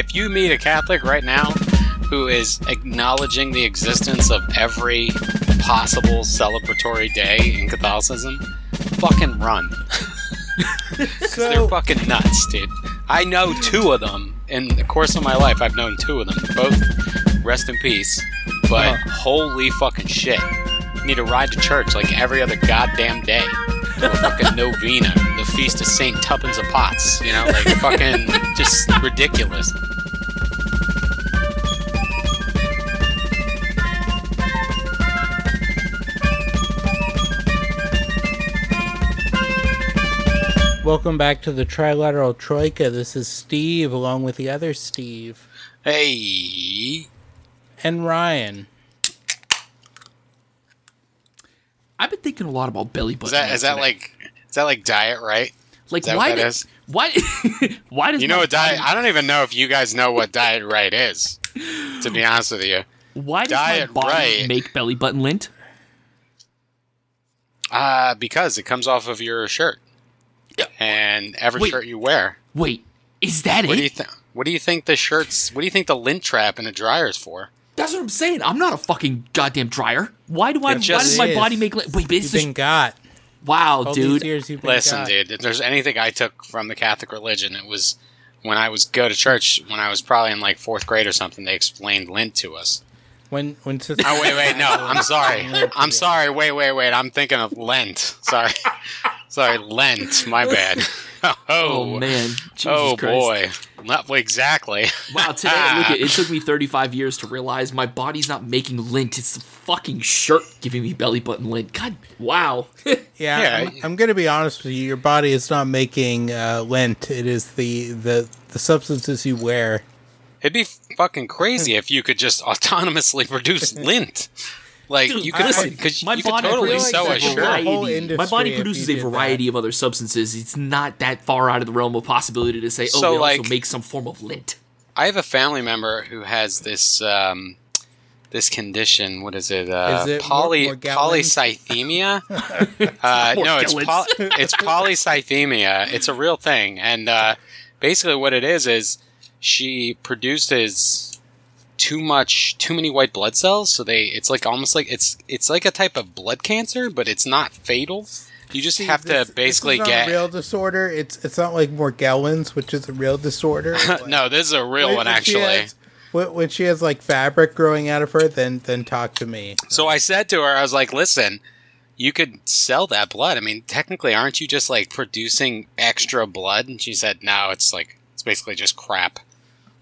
if you meet a Catholic right now who is acknowledging the existence of every possible celebratory day in Catholicism, fucking run. They're fucking nuts, dude. I know two of them in the course of my life. I've known two of them. Both rest in peace. But uh-huh. holy fucking shit. You need to ride to church like every other goddamn day. Or fucking novena, feast of Saint Tuppence of Pots. You know, like fucking just ridiculous. welcome back to the Trilateral Troika. This is Steve, along with the other Steve Hey, and Ryan. I've been thinking a lot about belly button. is that is that like is that like diet right? like that why what that did, is? why why does You know my what diet? body- I don't even know if you guys know what diet right is. To be honest with you, why does diet my body right. make belly button lint? uh, because it comes off of your shirt, and every Wait. shirt you wear. Wait, is that What it? do you think? What do you think the shirts? What do you think the lint trap in a dryer is for? That's what I'm saying. I'm not a fucking goddamn dryer. Why do I? Why just does my body make lint? Wait, but it's You've the been got wow, all dude. these years. You've been Listen, got. dude. If there's anything I took from the Catholic religion, it was when I was go to church when I was probably in like fourth grade or something. They explained Lent to us. When when Sister Oh wait, wait, no. I'm sorry. I'm sorry. Wait, wait, wait. I'm thinking of Lent. Sorry, sorry. Lent. My bad. Oh, Oh man, Jesus oh Christ. boy. Not exactly. Wow, today look, it, it took me 35 years to realize my body's not making lint. It's the fucking shirt giving me belly button lint. God, wow. Yeah, Yeah. I'm, I'm going to be honest with you. Your body is not making uh, lint. It is the, the the substances you wear. It'd be fucking crazy if you could just autonomously produce lint. Like Dude, you could, listen, cause my you could body totally produces sew a shirt. variety. My body produces a did that. variety of other substances. It's not that far out of the realm of possibility to say, oh, So, we like- also make some form of lint. I have a family member who has this um, this condition. What is it? Uh, Is it poly more- more polycythemia. uh, no, it's poly, it's polycythemia. It's a real thing, and uh, basically what it is is she produces too much, too many white blood cells. So they, it's like almost like it's it's like a type of blood cancer, but it's not fatal. You just have This- to basically this is not get. a real disorder. It's it's not like Morgellons, which is a real disorder. no, this is a real When- one when actually. has- when she has like fabric growing out of her, then then talk to me. So I said to her, I was like, listen, you could sell that blood. I mean, technically, aren't you just like producing extra blood? And she said, no, it's like, it's basically just crap.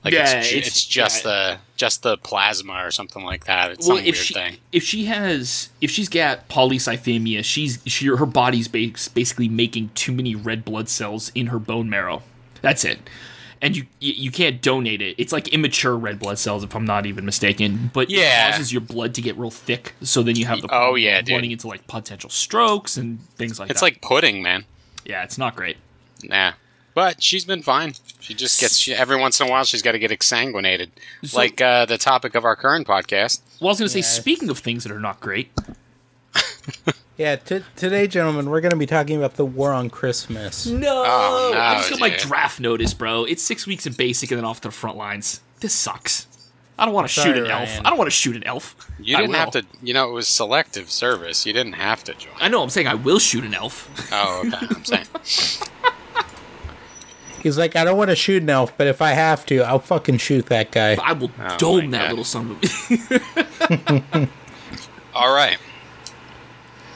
Like Yeah, it's, it's- it's, just yeah. the just the plasma or something like that. It's Well, some if weird she thing. if she has if she's got polycythemia, she's she her body's basically making too many red blood cells in her bone marrow. That's it. And you you can't donate it. It's like immature red blood cells, if I'm not even mistaken. But Yeah. it causes your blood to get real thick, so then you have the Oh, yeah, running into like potential strokes and things like It's that. It's like pudding, man. yeah, it's not great. Nah. But she's been fine. She just gets she, every once in a while. She's got to get exsanguinated, So- like uh, the topic of our current podcast. Well, I was gonna say, Yeah. speaking of things that are not great, Yeah, t- today, gentlemen, we're going to be talking about the war on Christmas. no, Oh, no, I just got my draft notice, bro. It's six weeks in basic and then off to the front lines. This sucks. I don't want to shoot an elf. I don't want to shoot an elf. You didn't have to. You know, it was selective service. You didn't have to join. I know. I'm saying I will shoot an elf. Oh, okay. I'm saying. He's like, I don't want to shoot an elf, but if I have to, I'll fucking shoot that guy. I will Oh dome that God. little son of a. All right.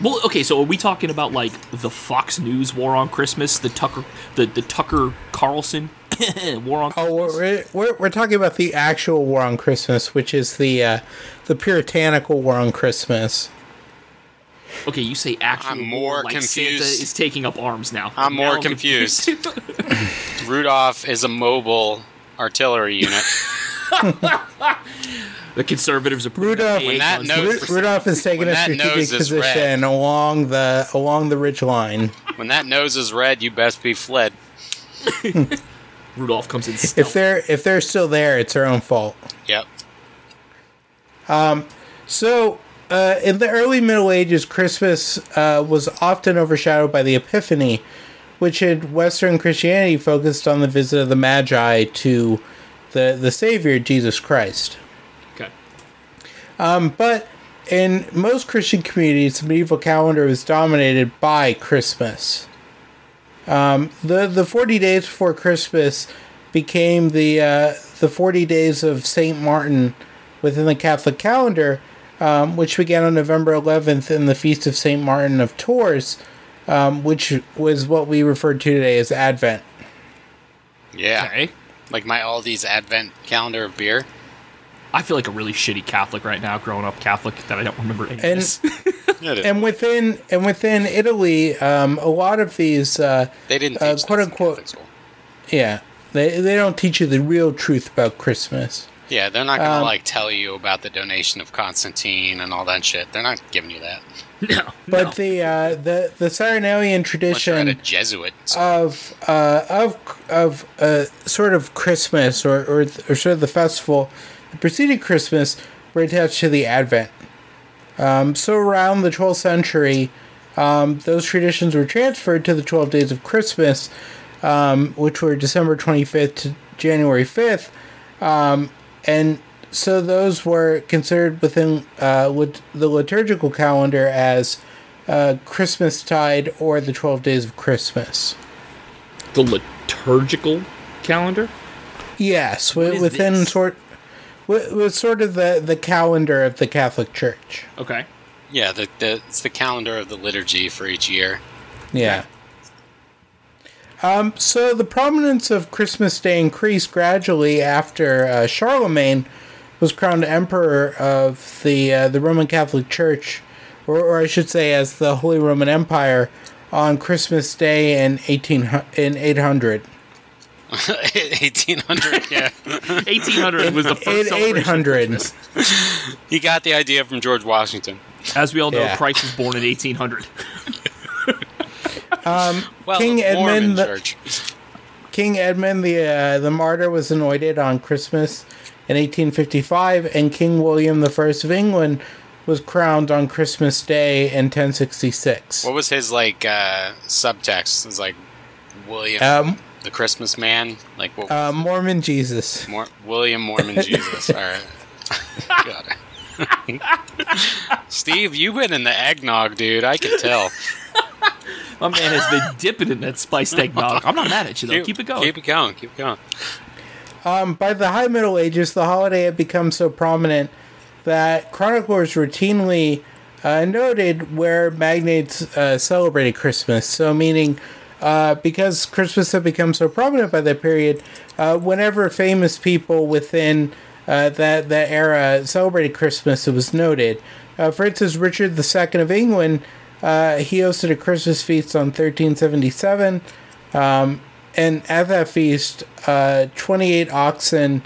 well, okay. So are we talking about like the Fox News war on Christmas, the Tucker, the the Tucker Carlson war on? Christmas? Oh, we're, we're, we're talking about the actual war on Christmas, which is the uh, the puritanical war on Christmas. Okay, you say actual. I'm more war, like Santa confused. is taking up arms now. I'm Now more confused. Rudolph is a mobile artillery unit. the conservatives are putting Rudolph- When that guns- note- Ru- Rudolph is taking a strategic nose red. position along the along the ridge line. When that nose is red, you best be fled. Rudolph comes in. If they're if they're still there, it's their own fault. Yep. Um. So, uh, in the early Middle Ages, Christmas uh, was often overshadowed by the Epiphany, which in Western Christianity focused on the visit of the Magi to the the Savior Jesus Christ. Okay. But in most Christian communities, the medieval calendar was dominated by Christmas. Um, the the forty days before Christmas became the uh, the forty days of Saint Martin within the Catholic calendar, um, which began on November 11th in the feast of Saint Martin of Tours, um, which was what we refer to today as Advent. Yeah. Okay. Like my Aldi's Advent calendar of beer. I feel like a really shitty Catholic right now, growing up Catholic, that I don't remember any of And- this. And within and within Italy, um, a lot of these. Uh, they didn't uh, quote unquote. Yeah, they they don't teach you the real truth about Christmas. Yeah, they're not gonna Um, like tell you about the donation of Constantine and all that shit. They're not giving you that. no. But no. the uh, the the Saturnalian Unless a tradition Jesuit. of uh, of of uh, sort of Christmas or, or or sort of the festival that preceded Christmas were attached to the Advent. Um, so around the 12th century, um, those traditions were transferred to the 12 days of Christmas, um, which were December 25th to January 5th, um, and so those were considered within uh, lit- the liturgical calendar as uh, Christmas tide or the 12 days of Christmas. the liturgical calendar. Yes, wi- is within this? sort with, with sort of the, the calendar of the Catholic Church. Okay. Yeah, the, the it's the calendar of the liturgy for each year. Yeah. Um, so the prominence of Christmas Day increased gradually after uh, Charlemagne was crowned emperor of the uh, the Roman Catholic Church, or, or I should say, as the Holy Roman Empire, on Christmas Day in eighteen in eight hundred. 1800. Yeah, 1800 was the first eight hundred. he got the idea from George Washington. As we all know, Yeah. Christ was born in 1800. Well, King the Edmund the- Church. King Edmund the uh, the Martyr was anointed on Christmas in 1855, and King William I of England was crowned on Christmas Day in 1066. What was his like uh, subtext? It was like William, Um, the Christmas man. Like what? uh, Mormon Jesus. Mor- William Mormon Jesus. All right. God. Steve, you've been in the eggnog, dude. I can tell. My man has been dipping in that spiced eggnog. I'm not mad at you though. Keep it going. Keep it going. Keep it going. Um, by the High Middle Ages, the holiday had become so prominent that chroniclers routinely uh, noted where magnates uh, celebrated Christmas. So, meaning, uh, because Christmas had become so prominent by that period, uh, whenever famous people within uh, that that era celebrated Christmas, it was noted. Uh, for instance, Richard II of England, uh, he hosted a Christmas feast on 1377. Um, and at that feast, uh, 28 oxen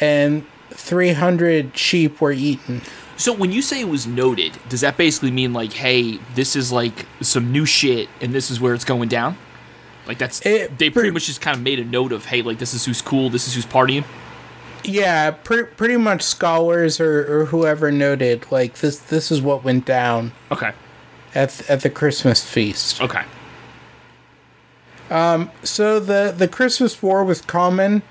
and 300 sheep were eaten. So when you say it was noted, does that basically mean like, hey, this is like some new shit, and this is where it's going down? Like that's It- they pretty much just kind of made a note of, hey, like this is who's cool, this is who's partying. Yeah, pre- pretty much scholars or, or whoever noted like this. This is what went down Okay. at at the Christmas feast. Okay. Um, so the the Christmas War was common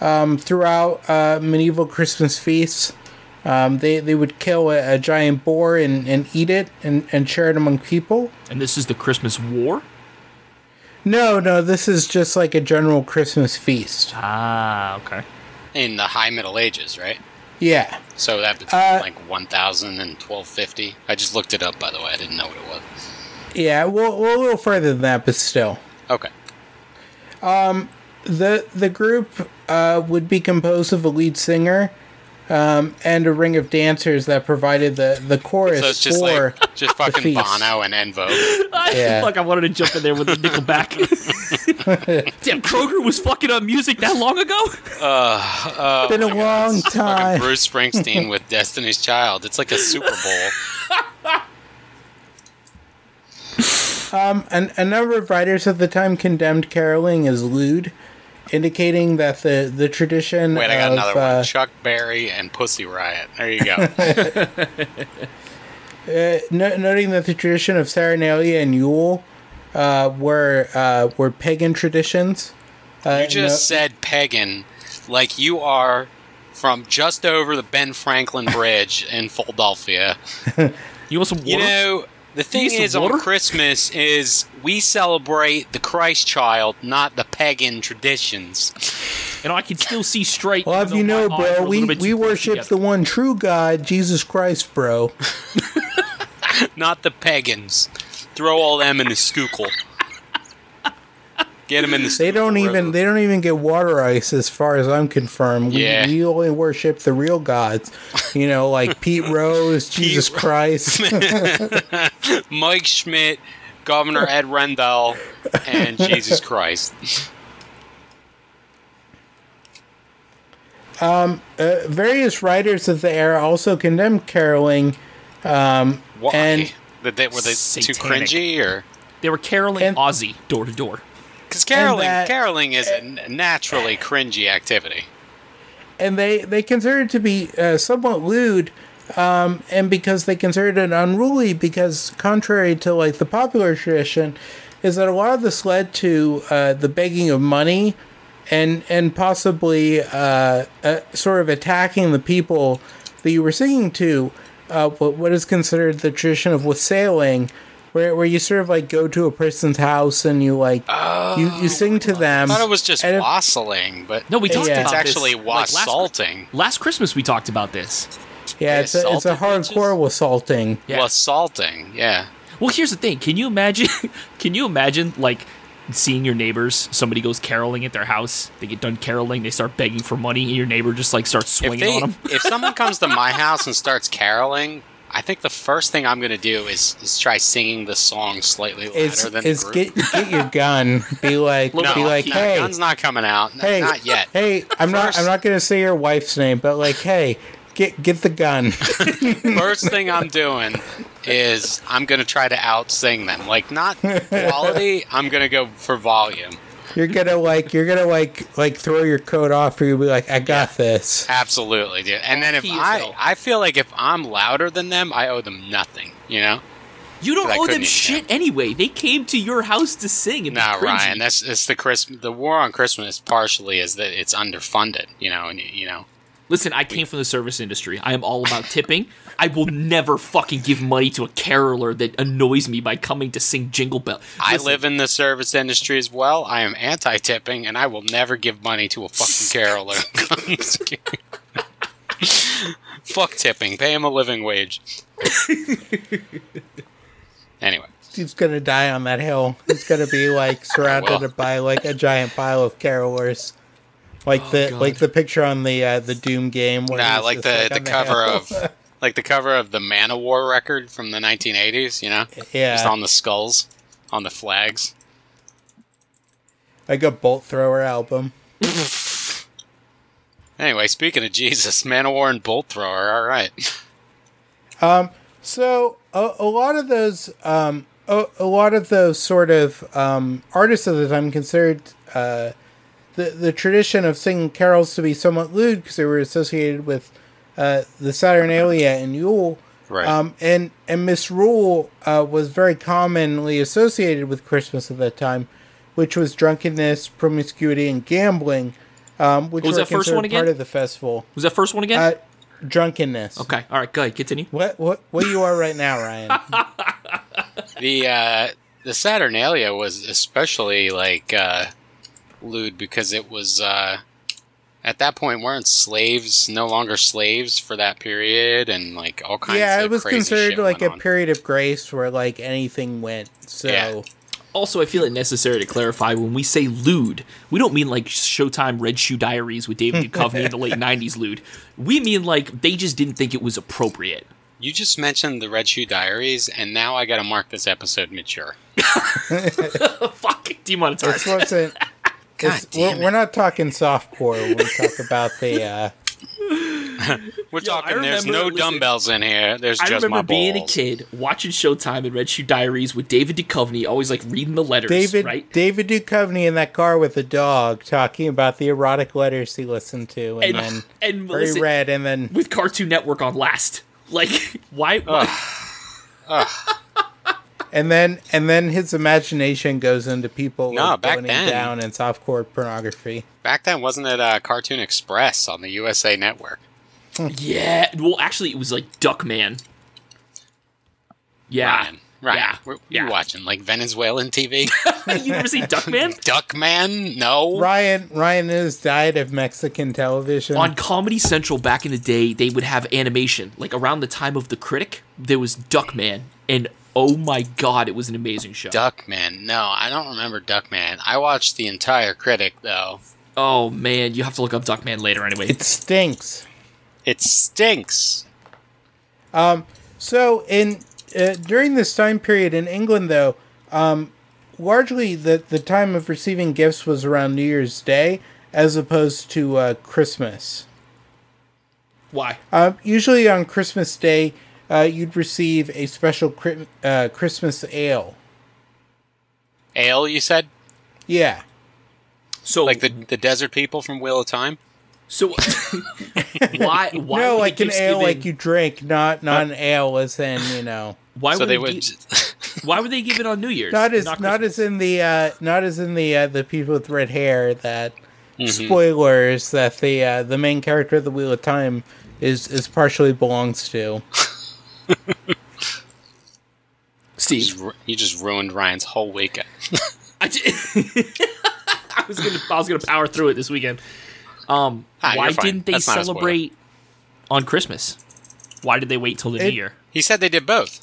um, throughout uh, medieval Christmas feasts. Um, they they would kill a, a giant boar and, and eat it and, and share it among people. And this is the Christmas War. No, no, this is just like a general Christmas feast. Ah, okay. In the High Middle Ages, right? Yeah. So that between Uh, like 1000 and 1250. I just looked it up, by the way. I didn't know what it was. Yeah, well, well, a little further than that, but still. Okay. The the group uh, would be composed of a lead singer um, and a ring of dancers that provided the, the chorus So it's just for like just fucking feast. Bono and Envo. Yeah. Fuck, I wanted to jump in there with the Nickelback. Damn, Kroeger was fucking on music that long ago. Uh, it's been a long fucking time. Bruce Springsteen with Destiny's Child. It's like a Super Bowl. An, a number of writers at the time condemned caroling as lewd, indicating that the, the tradition Wait, I got of another uh. Chuck Berry and Pussy Riot. There you go. uh, no, noting that the tradition of Saturnalia and Yule uh, were uh, were pagan traditions. Uh, You just said pagan like you are from just over the Ben Franklin Bridge in Philadelphia. You want some water? You know, the thing is on? Christmas is we celebrate the Christ child, not the pagan traditions. you know, I can still see straight. Well, if you know, my eyes are bro, we, we worship together. the one true God, Jesus Christ, bro. not the pagans. Throw all them in the Schuylkill. Get them in the. They don't even River. they don't even get water ice as far as I'm confirmed. We, Yeah. we only worship the real gods. You know, like Pete Rose, Jesus Ro- Christ. Mike Schmidt, Governor Ed Rendell, and Jesus Christ. uh, various writers of the era also condemned caroling. Why? And- Did they, were they too cringy or? They were caroling And- Aussie door to door. Because caroling, that- caroling is a naturally cringy activity. and they they considered it to be uh, somewhat lewd um, and because they considered it unruly because contrary to like the popular tradition is that a lot of this led to uh, the begging of money and and possibly uh, uh, sort of attacking the people that you were singing to uh, what, what is considered the tradition of wassailing where, where you sort of like go to a person's house and you like oh, you, you sing to them I thought it was just if- wassailing, but No, we talked Yeah. about it's this, actually like, last, wassalting. last Christmas we talked about this. yeah it's a, it's a assaulted bitches? hardcore assaulting Yeah. Wassalting, yeah. Well, here's the thing. Can you imagine? Can you imagine like seeing your neighbors? Somebody goes caroling at their house. They get done caroling. They start begging for money, and your neighbor just like starts swinging they, on them. if someone comes to my house and starts caroling, I think the first thing I'm gonna do is, is try singing the song slightly louder is than is the group. get get your gun. Be like no, be like, hey, gun's not coming out. N- hey, not yet. Hey, I'm not I'm not gonna say your wife's name, but like, hey, get get the gun. First thing I'm doing is I'm gonna try to out sing them. Like not quality, I'm gonna go for volume. you're gonna like you're gonna like like throw your coat off, or you'll be like, I got this. Absolutely, dude. And then if Key I hell. I feel like if I'm louder than them, I owe them nothing. You know? You don't owe them couldn't even shit anyway. They came to your house to sing. And be Nah, cringy. Ryan. That's it's the Christmas. The war on Christmas partially is that it's underfunded. You know, and you know. Listen, I came from the service industry. I am all about tipping. I will never fucking give money to a caroler that annoys me by coming to sing Jingle Bell. I live in the service industry as well. I am anti-tipping, and I will never give money to a fucking caroler. Fuck tipping. Pay him a living wage. anyway, He's gonna die on that hill. He's gonna be like surrounded Well. by like a giant pile of carolers. Like the Oh, God. like the picture on the uh, the Doom game. Where nah, like the on the cover of like the cover of the Manowar record from the 1980s. You know, yeah, just on the skulls, on the flags. like a bolt thrower album. Anyway, speaking of Jesus, Manowar and Bolt Thrower. All right. Um. So a, a lot of those, um, a, a lot of those sort of um, artists of the time considered uh, the the tradition of singing carols to be somewhat lewd because they were associated with uh, the Saturnalia and Yule. Right. Um, and and misrule uh, was very commonly associated with Christmas at that time, which was drunkenness, promiscuity, and gambling, um, which was were that first one considered part again? of the festival. Was that first one again? Uh, drunkenness. okay. All right. Go ahead. Continue. What what what you are right now, Ryan? the uh, the Saturnalia was especially like uh, lewd because it was uh, at that point weren't slaves no longer slaves for that period and like all kinds. Of. Yeah, it was crazy considered like a on. period of grace where like anything went. So Yeah. Also, I feel it necessary to clarify when we say lewd, we don't mean like Showtime Red Shoe Diaries with David Duchovny in the late '90s lewd. We mean like they just didn't think it was appropriate. You just mentioned the Red Shoe Diaries, and now I got to mark this episode mature. Fuck, demonetized. this wasn't. God damn we're, it. we're not talking softcore when we talk about the. Uh, We're Yo, talking. There's no listen, dumbbells in here. There's I just remember my being a kid watching Showtime and Red Shoe Diaries with David Duchovny, always like reading the letters, David right? David Duchovny in that car with the dog talking about the erotic letters he listened to, and, And then and very listen, red, and then with Cartoon Network on last. Like, why? why- and then and then his imagination goes into people No, like, back then. down and softcore pornography. Back then, wasn't it uh, Cartoon Express on the USA Network? Yeah. Well, actually, it was like Duckman. Yeah. Ryan, Ryan, Yeah. we're, Yeah. you watching like Venezuelan TV? you never seen Duckman? Duckman? No. Ryan Ryan has died of Mexican television. On Comedy Central back in the day, they would have animation. Like around the time of The Critic, there was Duckman, and oh my god, it was an amazing show. Duckman. No, I don't remember Duckman. I watched the entire Critic though. oh man, you have to look up Duckman later anyway. it stinks. It stinks. Um So in uh, during this time period in England, though, um, largely the the time of receiving gifts was around New Year's Day as opposed to uh, Christmas. Why? Uh, usually on Christmas Day, uh, you'd receive a special cri- uh, Christmas ale. Ale, you said? Yeah. So Like the the desert people from Wheel of Time? so why why no, like an ale given- like you drink, not not an ale as in you know. why so were they they, would. gi- why were they given on New Year's? Not as not, Christmas? as in the uh, not as in the uh, the people with red hair that Mm-hmm. spoilers that the uh, the main character of the Wheel of Time is is partially belongs to. Steve. just ru- you just ruined Ryan's whole weekend. I, ju- I was gonna I was gonna power through it this weekend. Um, Ah, why didn't they That's not a spoiler. celebrate on Christmas? Why did they wait till the It- New Year? He said they did both.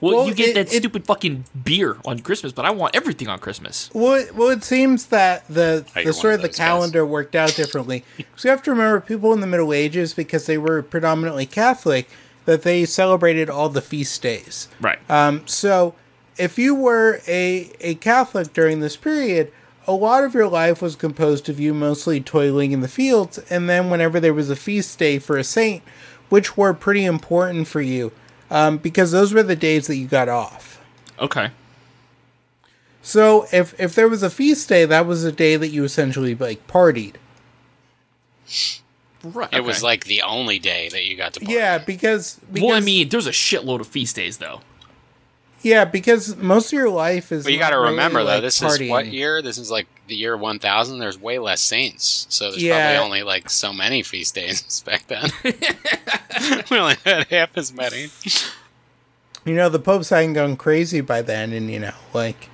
Well, Well, you get it- that it- stupid fucking beer on Christmas, but I want everything on Christmas. Well, it- well, it seems that the Oh, the sort of of the those guys. calendar worked out differently. so you have to remember, people in the Middle Ages, because they were predominantly Catholic, that they celebrated all the feast days. Right. Um, so, if you were a, a Catholic during this period, a lot of your life was composed of you mostly toiling in the fields, and then whenever there was a feast day for a saint, which were pretty important for you, um, because those were the days that you got off. okay. So, if if there was a feast day, that was a day that you essentially like partied. Right. It was like the only day that you got to party. Yeah, because, because Well, I mean, there's a shitload of feast days though. yeah, because most of your life is. But you got to really, remember though, like, this partying. is what year? This is like the year 1000. There's way less saints, so there's Yeah. probably only like so many feast days back then. we only had half as many. You know, the Pope's hadn't gone crazy by then, and you know, like.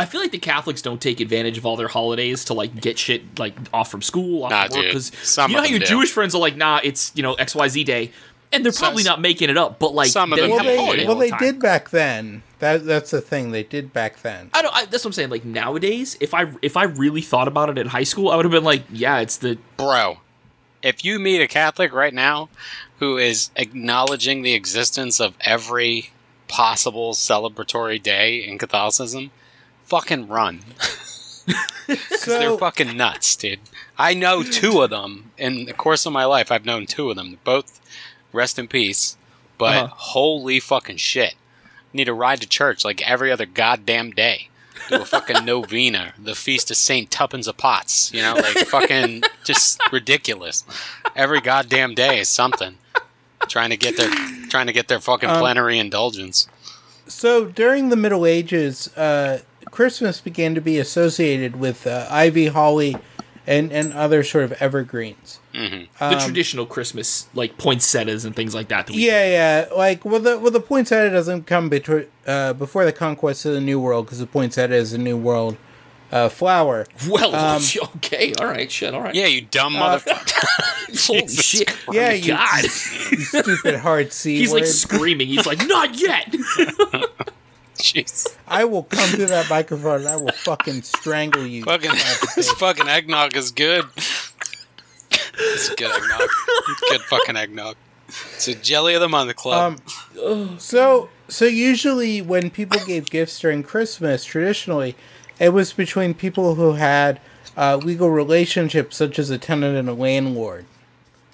I feel like the Catholics don't take advantage of all their holidays to like get shit like off from school, off Nah, from work. Because you know how your do. Jewish friends are like, nah, it's you know X Y Z day, and they're probably Some- not making it up. But like, some of them Well, have do. they well all the they did back then. That that's the thing they did back then. I don't. I, that's what I'm saying. Like nowadays, if I if I really thought about it in high school, I would have been like, yeah, it's the Bro, if you meet a Catholic right now who is acknowledging the existence of every possible celebratory day in Catholicism, fucking run. because They're fucking nuts, dude. I know two of them in the course of my life. I've known two of them. Both rest in peace. But Uh-huh. holy fucking shit. Need to ride to church like every other goddamn day. Do a fucking novena, the feast of Saint Tuppence of Pots. You know, like fucking just ridiculous. Every goddamn day is something. Trying to get their trying to get their fucking Um, plenary indulgence. so during the Middle Ages, uh, Christmas began to be associated with uh, ivy, holly, and and other sort of evergreens. the Um, traditional Christmas like poinsettias and things like that. that we- Yeah, yeah. Like, well, the well, the poinsettia doesn't come between uh, before the conquest of the New World because the poinsettia is a New World uh, flower. Well, Um, okay, all right, shit, all right. Yeah, you dumb Uh, motherfucker. Holy shit! Christ. Yeah, oh, you, God. you stupid hard C He's like screaming. He's like, not yet. Jeez. I will come through that microphone and I will fucking strangle you. Fucking this fucking eggnog is good. It's good eggnog. Good fucking eggnog. It's a jelly of the month club. Um, so so usually when people gave gifts during Christmas, traditionally, it was between people who had uh, legal relationships, such as a tenant and a landlord.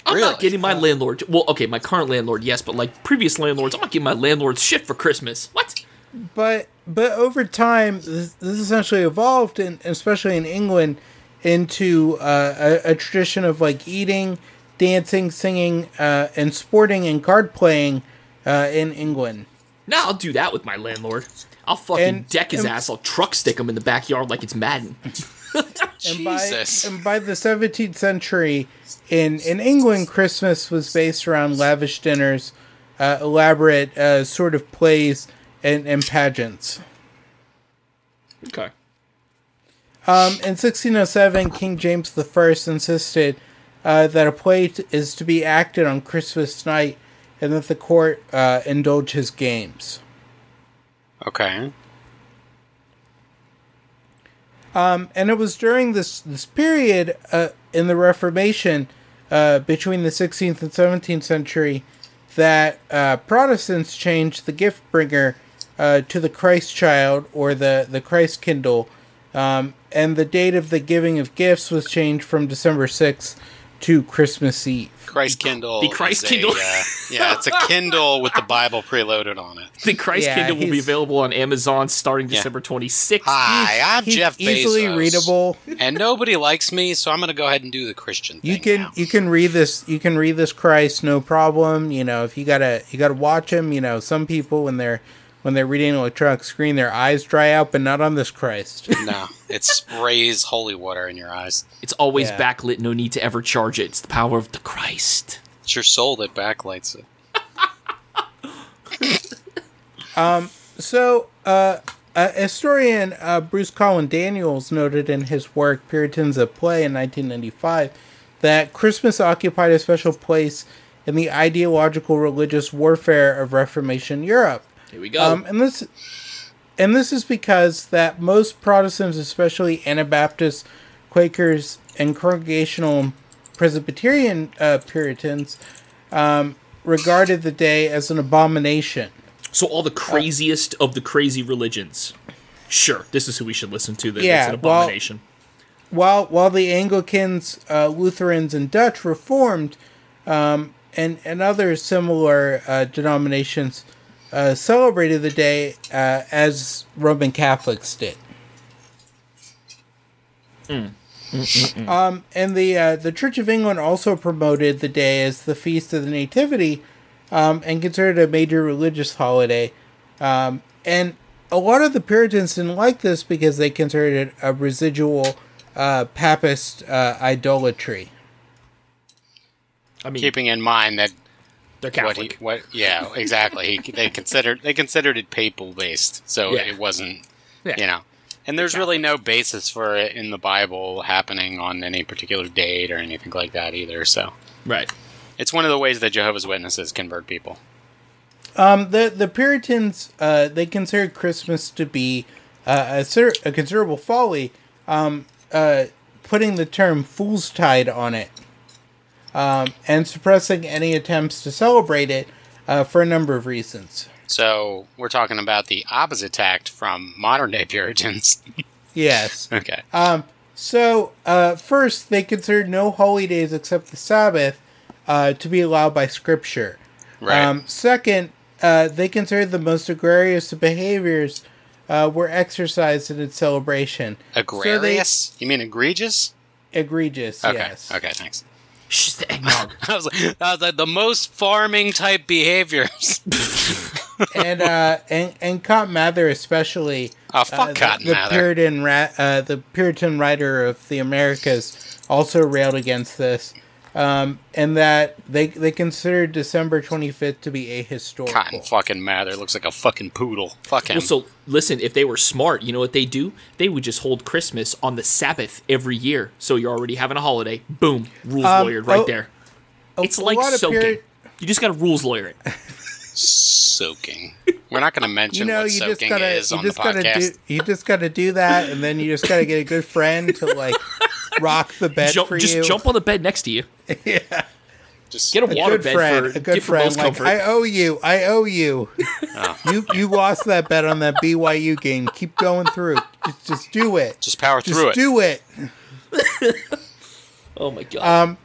I'm Really? not getting my landlord. Well, okay, my current landlord, yes, but like previous landlords, I'm not getting my landlord shit for Christmas. What? But but over time, this, this essentially evolved, and especially in England, into uh, a, a tradition of like eating, dancing, singing, uh, and sporting and card playing uh, in England. Now I'll do that with my landlord. I'll fucking And- deck his and- ass. I'll truck stick him in the backyard like it's Madden. And by, Jesus. and by the 17th century, in, in England, Christmas was based around lavish dinners, uh, elaborate uh, sort of plays, and, and pageants. Okay. Um, in 1607, King James I insisted uh, that a play t- is to be acted on Christmas night and that the court uh, indulge his games. Okay. Um, and it was during this this period uh, in the Reformation uh, between the 16th and 17th century that uh, Protestants changed the gift bringer uh, to the Christ child or the the Christ kindle, um, and the date of the giving of gifts was changed from December 6th to Christmas Eve. Christ Kindle. The Christ is a, Kindle. uh, yeah, it's a Kindle with the Bible preloaded on it. The Christ Yeah, Kindle will be available on Amazon starting Yeah. December 26th. Hi, I'm He's Jeff easily readable. and nobody likes me, so I'm going to go ahead and do the Christian thing. You can now. you can read this you can read this Christ no problem. You know if you gotta you gotta watch him. You know some people when they're when they're reading an electronic screen their eyes dry out, but not on this Christ. No, it sprays holy water in your eyes. It's always Yeah. backlit, no need to ever charge it. It's the power of the Christ. It's your soul that backlights it. um. So, uh, uh, historian uh, Bruce Colin Daniels noted in his work Puritans at Play in 1995 that Christmas occupied a special place in the ideological religious warfare of Reformation Europe. Here we go. Um, and this, and this is because that most Protestants, especially Anabaptists, Quakers, and Congregational Presbyterian uh, Puritans, um, regarded the day as an abomination. so all the craziest of the crazy religions. Sure, this is who we should listen to. That Yeah, it's an well- abomination. while while the Anglicans, uh, Lutherans, and Dutch Reformed, um, and and other similar uh, denominations uh, celebrated the day uh, as Roman Catholics did. Um, and the uh, the Church of England also promoted the day as the feast of the Nativity, um, and considered a major religious holiday. Um, and a lot of the Puritans didn't like this because they considered it a residual uh, papist uh, idolatry. I mean, Keeping in mind that they're what he, what, yeah, exactly. He, they considered they considered it papal based, so Yeah. it wasn't, Yeah. you know. And there's really no basis for it in the Bible happening on any particular date or anything like that either. So right. it's one of the ways that Jehovah's Witnesses convert people. Um, the the Puritans uh, they considered Christmas to be uh, a, cer- a considerable folly, um, uh, putting the term "fool's tide" on it, um, and suppressing any attempts to celebrate it uh, for a number of reasons. So we're talking about the opposite tact from modern day Puritans. Yes. okay. Um, so, uh, first, they considered no holy days except the Sabbath uh, to be allowed by Scripture. Right. Um, second, uh, they considered the most egregious of behaviors uh, were exercised in its celebration. Agrarious? you mean egregious? Egregious, Okay. yes. Okay, thanks. Shh, the eggnog. I was like, that was like the most farming type behaviors. and uh, and and Cotton Mather especially. Oh, fuck uh, the- Cotton the, Mather. Puritan ra- uh, the Puritan writer of the Americas also railed against this, um, and that they they considered December twenty fifth to be ahistorical. Cotton fucking Mather looks like a fucking poodle. Fuck him. Well, so listen, if they were smart, you know what they do? They would just hold Christmas on the Sabbath every year. So you're already having a holiday. Boom, rules Um, lawyered right oh, there. A- It's like soaking. Puri- you just got to rules lawyer it. soaking. We're not going to mention you know, what you just soaking gotta is you on the just gotta do podcast. you just gotta do that, and then you just gotta get a good friend to like rock the bed Jump, for just you. jump on the bed next to you. Yeah. Just Get a a water good bed friend, for a good give friend. most Like comfort. I owe you, I owe you. Oh. You you lost that bet on that BYU game. Keep going through. Just just do it. just power Just through it. do it. oh my god. Um,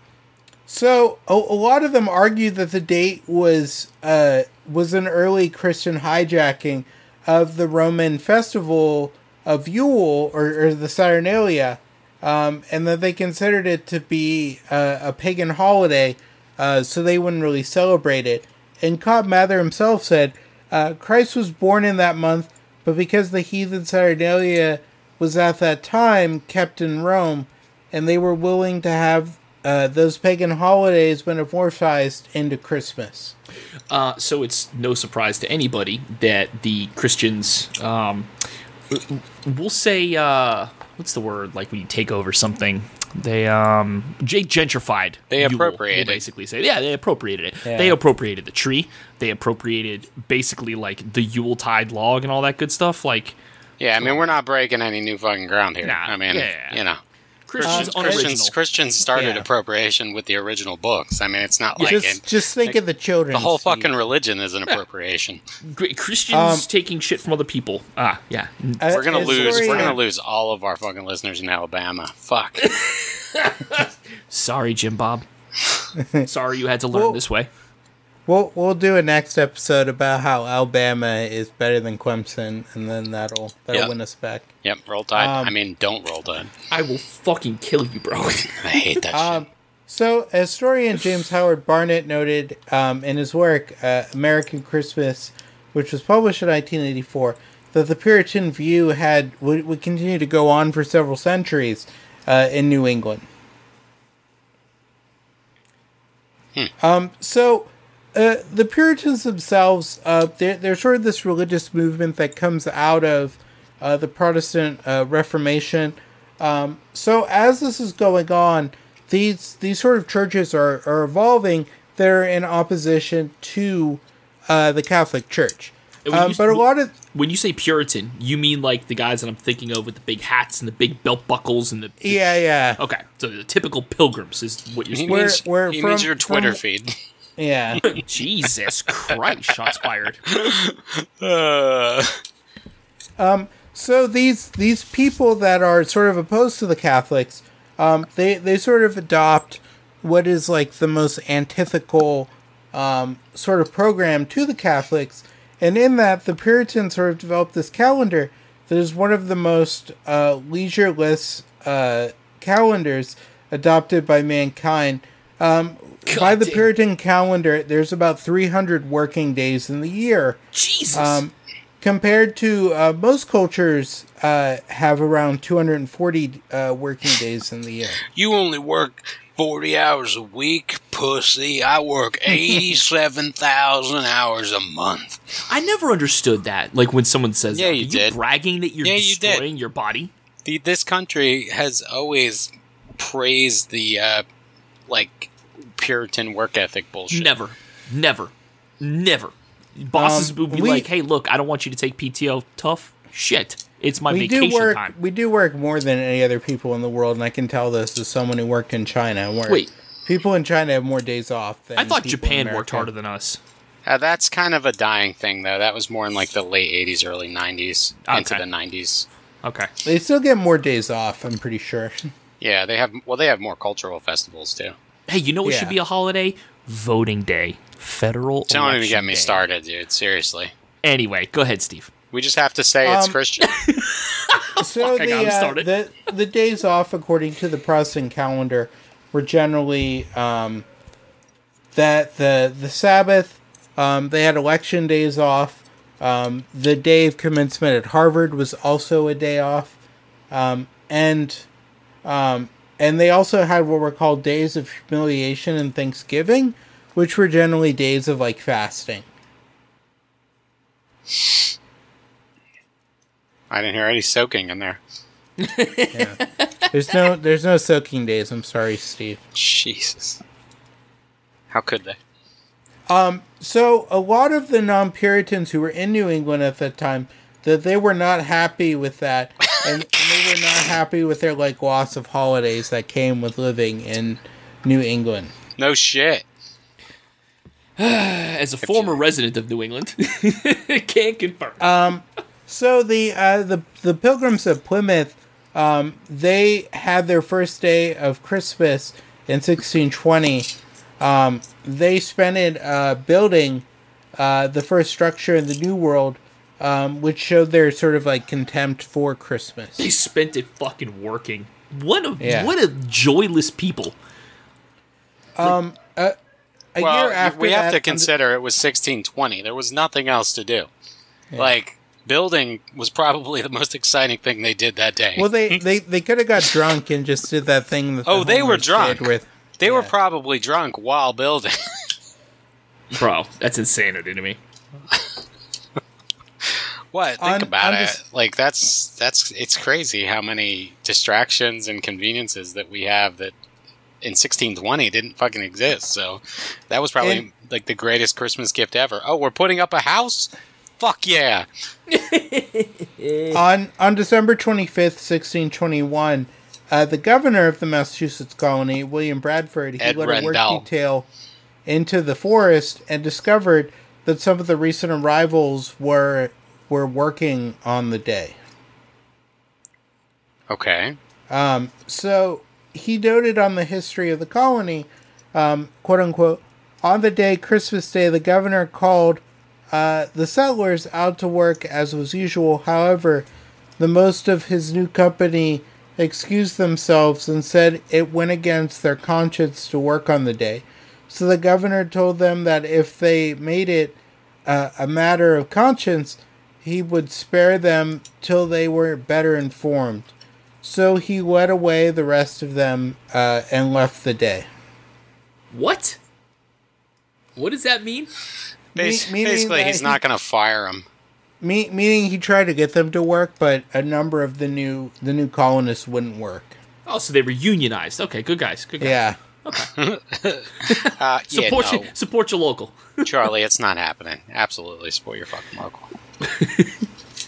So a, a lot of them argued that the date was uh, was an early Christian hijacking of the Roman festival of Yule or, or the Saturnalia, um, and that they considered it to be uh, a pagan holiday, uh, so they wouldn't really celebrate it. And Cotton Mather himself said, uh, Christ was born in that month, but because the heathen Saturnalia was at that time kept in Rome, and they were willing to have uh, those pagan holidays metamorphosed into Christmas. Uh, so it's no surprise to anybody that the Christians, um, we'll say, uh, what's the word? Like when you take over something, they um, Jake gentrified. They appropriated. We'll basically say, yeah, they appropriated it. Yeah. They appropriated the tree. They appropriated basically like the Yule tide log and all that good stuff. Like Yeah, I mean, we're not breaking any new fucking ground here. Nah, I mean, yeah. you know, Christians, unoriginal. Christians Christians started Yeah. appropriation with the original books. I mean, it's not like just, it, just think of the children. the whole Steve. fucking religion is an appropriation. Great- Christians Um, taking shit from other people. Ah, yeah. Uh, We're gonna a lose. story- We're gonna lose all of our fucking listeners in Alabama. Fuck. Sorry, Jim Bob. Sorry you had to learn Well- this way. We'll we'll do a next episode about how Alabama is better than Clemson, and then that'll that'll Yeah. win us back. Yep. Roll Tide. Um, I mean, don't roll Tide. I will fucking kill you, bro. I hate that Um, shit. so, historian James Howard Barnett noted um, in his work uh, "American Christmas," which was published in 1984, that the Puritan view had would, would continue to go on for several centuries uh, in New England. Um, so, uh, the Puritans themselves, uh, they're, they're sort of this religious movement that comes out of uh, the Protestant uh, Reformation. Um, so, as this is going on, these these sort of churches are, are evolving. They're in opposition to uh, the Catholic Church. Um, you- but a lot of when you say Puritan, you mean like the guys that I'm thinking of with the big hats and the big belt buckles and the yeah, yeah, Okay, so the typical pilgrims is what you're He saying. We're- means, we're he means from- your Twitter from- feed. yeah. Jesus Christ, shots fired. Uh, So these these people that are sort of opposed to the Catholics, um, they they sort of adopt what is like the most antithetical um, sort of program to the Catholics, and in that the Puritans sort of developed this calendar that is one of the most uh, leisureless uh, calendars adopted by mankind. Um, by the damn. Puritan calendar, there's about 300 working days in the year. Jesus. Um, compared to uh, most cultures uh, have around 240 uh, working days in the year. you only work forty hours a week, pussy. I work eighty-seven thousand hours a month. I never understood that. Like when someone says, Yeah, that, you are did. bragging that you're Yeah, you did. destroying your body." The, this country has always praised the uh, like Puritan work ethic bullshit. Never, never, never. Bosses Um, would be we- like, "Hey, look, I don't want you to take PTO. Tough shit. It's my we do vacation work. time." We do work more than any other people in the world, and I can tell this as someone who worked in China. Where Wait. people in China have more days off. Than I thought people in Japan worked harder than us. Uh, that's kind of a dying thing, though. That was more in like the late '80s, early '90s, into the '90s. Okay. They still get more days off. I'm pretty sure. Yeah, they have. Well, they have more cultural festivals too. Hey, you know what Yeah. should be a holiday? Voting day. Federal. Don't even election get me day. started, dude. Seriously, Anyway, go ahead, Steve. we just have to say it's Um, Christian. so I the, got him uh, the the days off according to the Protestant calendar were generally um, that the the Sabbath. Um, they had election days off. Um, the day of commencement at Harvard was also a day off, um, and um, and they also had what were called days of humiliation and Thanksgiving, which were generally days of like fasting. I didn't hear any soaking in there. There's no there's no soaking days. I'm sorry, Steve. Jesus, how could they? Um, so a lot of the non-Puritans who were in New England at that time, that they were not happy with that, and they were not happy with their like loss of holidays that came with living in New England. No shit. As a former resident of New England, can't confirm. Uh, So the uh, the the Pilgrims of Plymouth, um, they had their first day of Christmas in 1620. Um, they spent it uh, building uh, the first structure in the New World, um, which showed their sort of like contempt for Christmas. they spent it fucking working. What a Yeah. what a joyless people. a well, year after we have that, to consider it was 1620. There was nothing else to do. Like building was probably the most exciting thing they did that day. well, they they, they could have got drunk and just did that thing. That the Oh, they were drunk. with. they were probably drunk while building. Bro, that's insanity to me. what? Think On- about on it. this- like that's that's it's crazy how many distractions and conveniences that we have that in 1620 didn't fucking exist. So that was probably And- like the greatest Christmas gift ever. Oh, we're putting up a house? Fuck yeah. on on December 25th, 1621, uh, the governor of the Massachusetts colony, William Bradford, he Ed led a work detail into the forest and discovered that some of the recent arrivals were were working on the day. Okay. Um, so he noted on the history of the colony, um, quote unquote, on the day Christmas Day, the governor called uh, the settlers out to work as was usual. However, the most of his new company excused themselves and said it went against their conscience to work on the day. So the governor told them that if they made it uh, a matter of conscience, he would spare them till they were better informed. So he led away the rest of them uh, and left the day. What? What does that mean? Bas- Me- basically, he's he- not going to fire them. Me- meaning he tried to get them to work, but a number of the new the new colonists wouldn't work. Oh, so they were unionized. Okay, good guys. Good guys. Yeah, Uh, yeah, Support no, your support your local. Charlie, it's not happening. Absolutely, support your fucking local.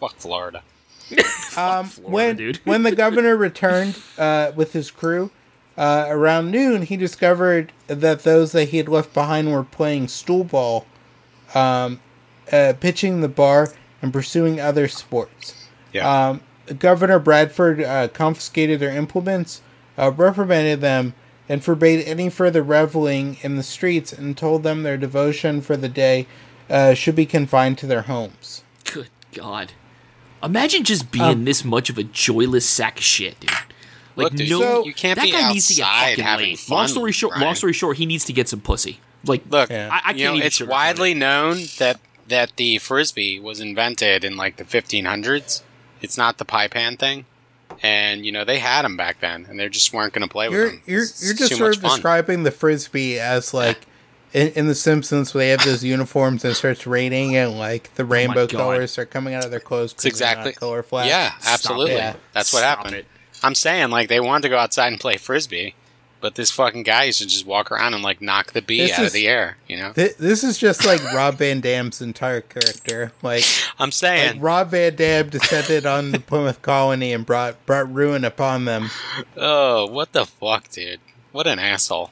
Fuck Florida. um, when dude. when the governor returned uh, with his crew uh, around noon, he discovered that those that he had left behind were playing stool ball, um, uh, pitching the bar, and pursuing other sports. Yeah. Um, Governor Bradford uh, confiscated their implements, uh, reprimanded them, and forbade any further reveling in the streets and told them their devotion for the day uh, should be confined to their homes. Good God. Imagine just being Um, this much of a joyless sack of shit, dude. Like Look, dude, no, so- you can't that be guy needs to get fucking having laid. fun, long story short, long story short, he needs to get some pussy. Like, Look, Yeah. I, I can't you know, even it's widely it. known that that the frisbee was invented in like the 1500s. It's not the pie pan thing, and you know they had them back then, and they just weren't going to play with You're them. you're you're just sort of fun. describing the frisbee as like in, in the Simpsons where they have those uniforms and it starts raining and like the rainbow God. colors are coming out of their clothes. It's exactly color flash. Yeah, absolutely. Yeah. That's what Stop happened. it. I'm saying like they wanted to go outside and play frisbee, but this fucking guy used to just walk around and like knock the bee This out of the air. You know, Th- This is just like Rob Van Dam's entire character. Like, I'm like saying, Rob Van Dam descended on the Plymouth colony and brought brought ruin upon them. oh, what the fuck, dude? What an asshole.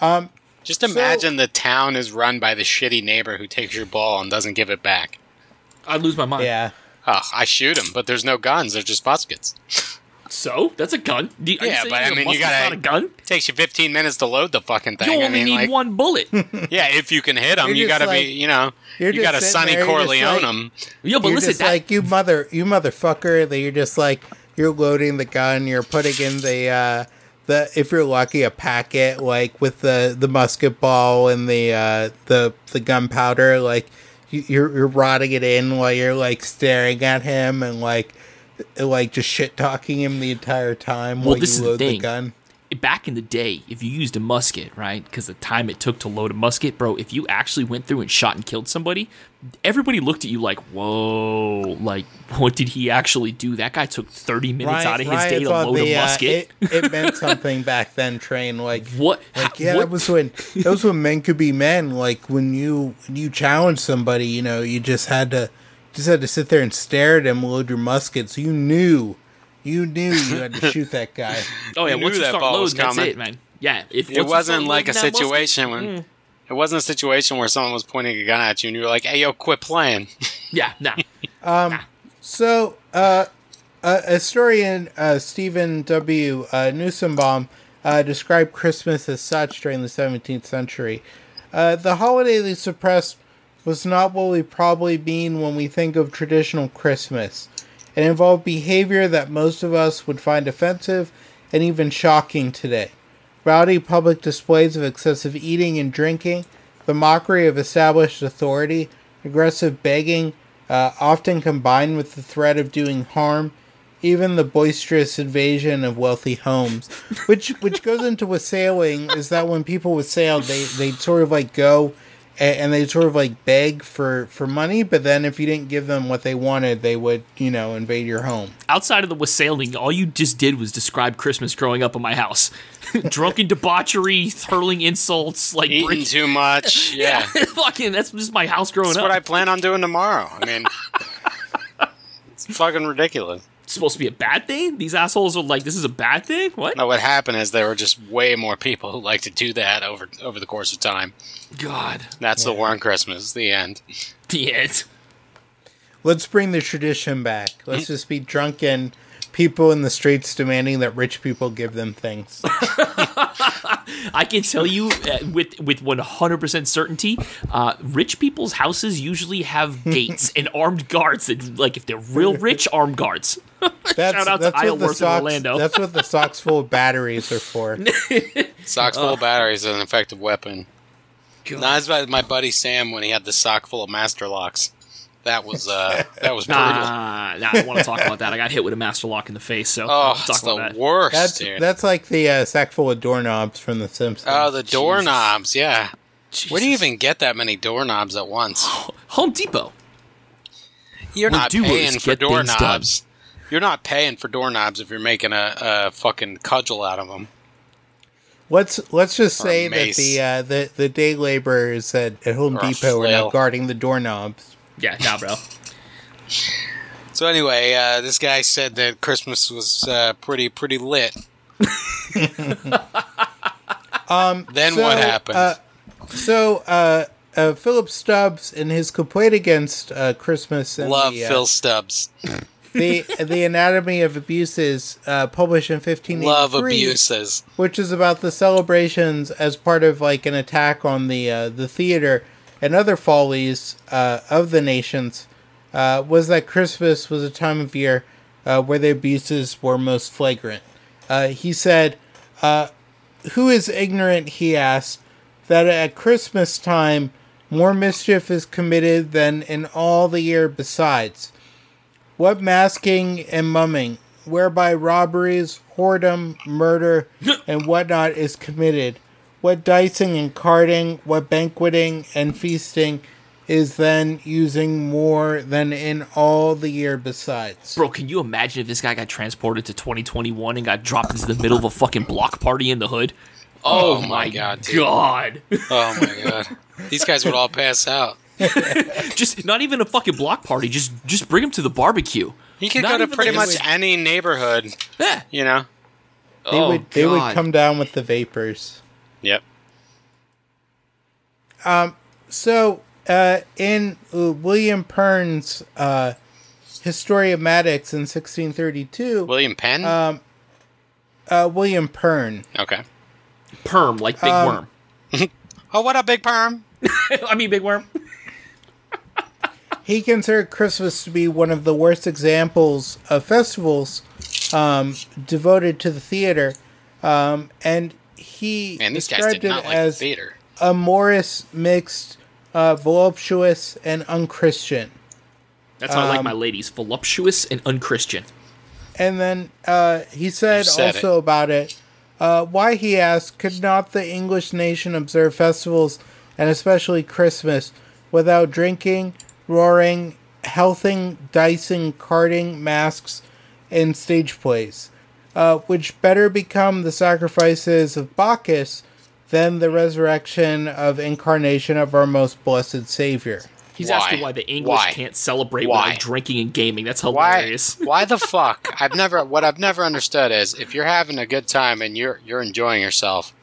Um, Just So- imagine the town is run by the shitty neighbor who takes your ball and doesn't give it back. I'd lose my mind. yeah. Oh, I shoot him, but there's no guns. They're just muskets. So that's a gun. Do you- you Yeah, but I mean, you gotta- not a gun. takes you 15 minutes to load the fucking thing. You I only mean, need like, one bullet. yeah, if you can hit them, You're you gotta like- be, you know, you're you gotta sitting Sonny there, you're Corleone like- them. Yo, but you're listen, just that, like you mother, you motherfucker. That you're just like you're loading the gun. You're putting in the uh, the if you're lucky a packet like with the the musket ball and the uh, the the gunpowder. Like you, you're you're rotting it in while you're like staring at him and like like just shit talking him the entire time Well, while this you the load the thing. gun. Back in the day, if you used a musket, right? Because the time it took to load a musket, bro, if you actually went through and shot and killed somebody, everybody looked at you like, whoa, like, what did he actually do? That guy took 30 minutes out of his day to load the, a uh, musket. it, it meant something back then. Train like what? Like yeah, what? that was when that was when men could be men. Like when you when you challenge somebody, you know, you just had to just had to sit there and stare at him, load your musket, so You knew, you knew you had to shoot that guy. oh, yeah, You once knew you that start ball was loading, that's coming. it, man. Yeah, if It wasn't like a loading that musket- situation when. It wasn't a situation where someone was pointing a gun at you and you were like, "Hey, yo, quit playing." Yeah, nah. So, uh, a historian uh, Stephen W. Uh, Newsombaum uh, described Christmas as such during the 17th century. Uh, the holiday they suppressed was not what we probably mean when we think of traditional Christmas. It involved behavior that most of us would find offensive and even shocking today. rowdy public displays of excessive eating and drinking, the mockery of established authority, aggressive begging, uh, often combined with the threat of doing harm, even the boisterous invasion of wealthy homes, which which goes into wassailing is that when people wassail, they they sort of like go and they sort of like beg for for money, but then if you didn't give them what they wanted, they would you know invade your home. Outside of the wassailing, all you just did was describe Christmas growing up in my house. Drunken debauchery, hurling insults, like Eating breaking- too much. Yeah. fucking. That's just my house growing up. That's up. what I plan on doing tomorrow. I mean, it's fucking ridiculous. It's supposed to be a bad thing. These assholes are like, this is a bad thing. What? No, what happened is there were just way more people who like to do that over over the course of time. God, That's the war on Christmas. The end. the end. Let's bring the tradition back. Let's mm. just be drunken people in the streets demanding that rich people give them things. I can tell you uh, with with one hundred percent certainty, uh, rich people's houses usually have gates and armed guards. That, like if they're real rich, armed guards. That's, Shout out to that's what the Isleworth in. Orlando. That's what the socks full of batteries are for. Socks full of batteries is an effective weapon. No, that's about my buddy Sam when he had the sock full of master locks. That was uh, that was brutal. Nah, nah, I don't want to talk about that. I got hit with a master lock in the face, so Oh, talk it's about the that. worst, That's dude. that's like the uh, sack full of doorknobs from The Simpsons. oh, the doorknobs. Yeah. Where do you even get that many doorknobs at once? Home Depot? You're Where not doers paying for get things done. doorknobs. You're not paying for doorknobs if you're making a, a fucking cudgel out of them. Let's let's just Or say that the uh, the the day laborers at, at Home Or Depot are now guarding the doorknobs. Yeah, nah, bro. So anyway, uh, this guy said that Christmas was uh, pretty pretty lit. Um, Then so, what happened? Uh, so uh, uh, Philip Stubbs in his complaint against uh, Christmas and Love the, uh, Phil Stubbs. the the Anatomy of Abuses, uh, published in 1583, Love abuses. which is about the celebrations as part of like an attack on the uh, the theater and other follies uh, of the nations, uh, was that Christmas was a time of year uh, where the abuses were most flagrant. Uh, he said, uh, "Who is ignorant?" He asked, "that at Christmas time more mischief is committed than in all the year besides." What masking and mumming, whereby robberies, whoredom, murder, and whatnot is committed. What dicing and carding, what banqueting and feasting is then using more than in all the year besides. Bro, can you imagine if this guy got transported to 2021 and got dropped into the middle of a fucking block party in the hood? Oh, oh my god, dude. God. Oh my god. These guys would all pass out. just not even a fucking block party. Just just bring him to the barbecue. He could Not go to pretty like- much any neighborhood, Yeah. you know. They oh, would they would oh come down with the vapors. Yep. So, uh, in uh, William Pern's uh, Historiomatics in 1632, William Penn. um, uh, William Pern, okay. perm like big Um, worm. Oh, what up, Big Perm? I mean, big worm. he considered Christmas to be one of the worst examples of festivals um, devoted to the theater, um, and he Man, these guys described did it like as theater. a Morris mixed, uh, voluptuous, and unchristian. That's how I like Um, my ladies. Voluptuous and unchristian. And then uh, he said, said also about it, uh, why he asked, could not the English nation observe festivals, and especially Christmas, without drinking, roaring, healthing, dicing, carding, masks, and stage plays, uh, which better become the sacrifices of Bacchus than the resurrection of incarnation of our most blessed Savior. He's Why? asking why the English Why? can't celebrate Why? without drinking and gaming. That's Why? hilarious. Why the fuck? I've never. What I've never understood is if you're having a good time and you're you're enjoying yourself,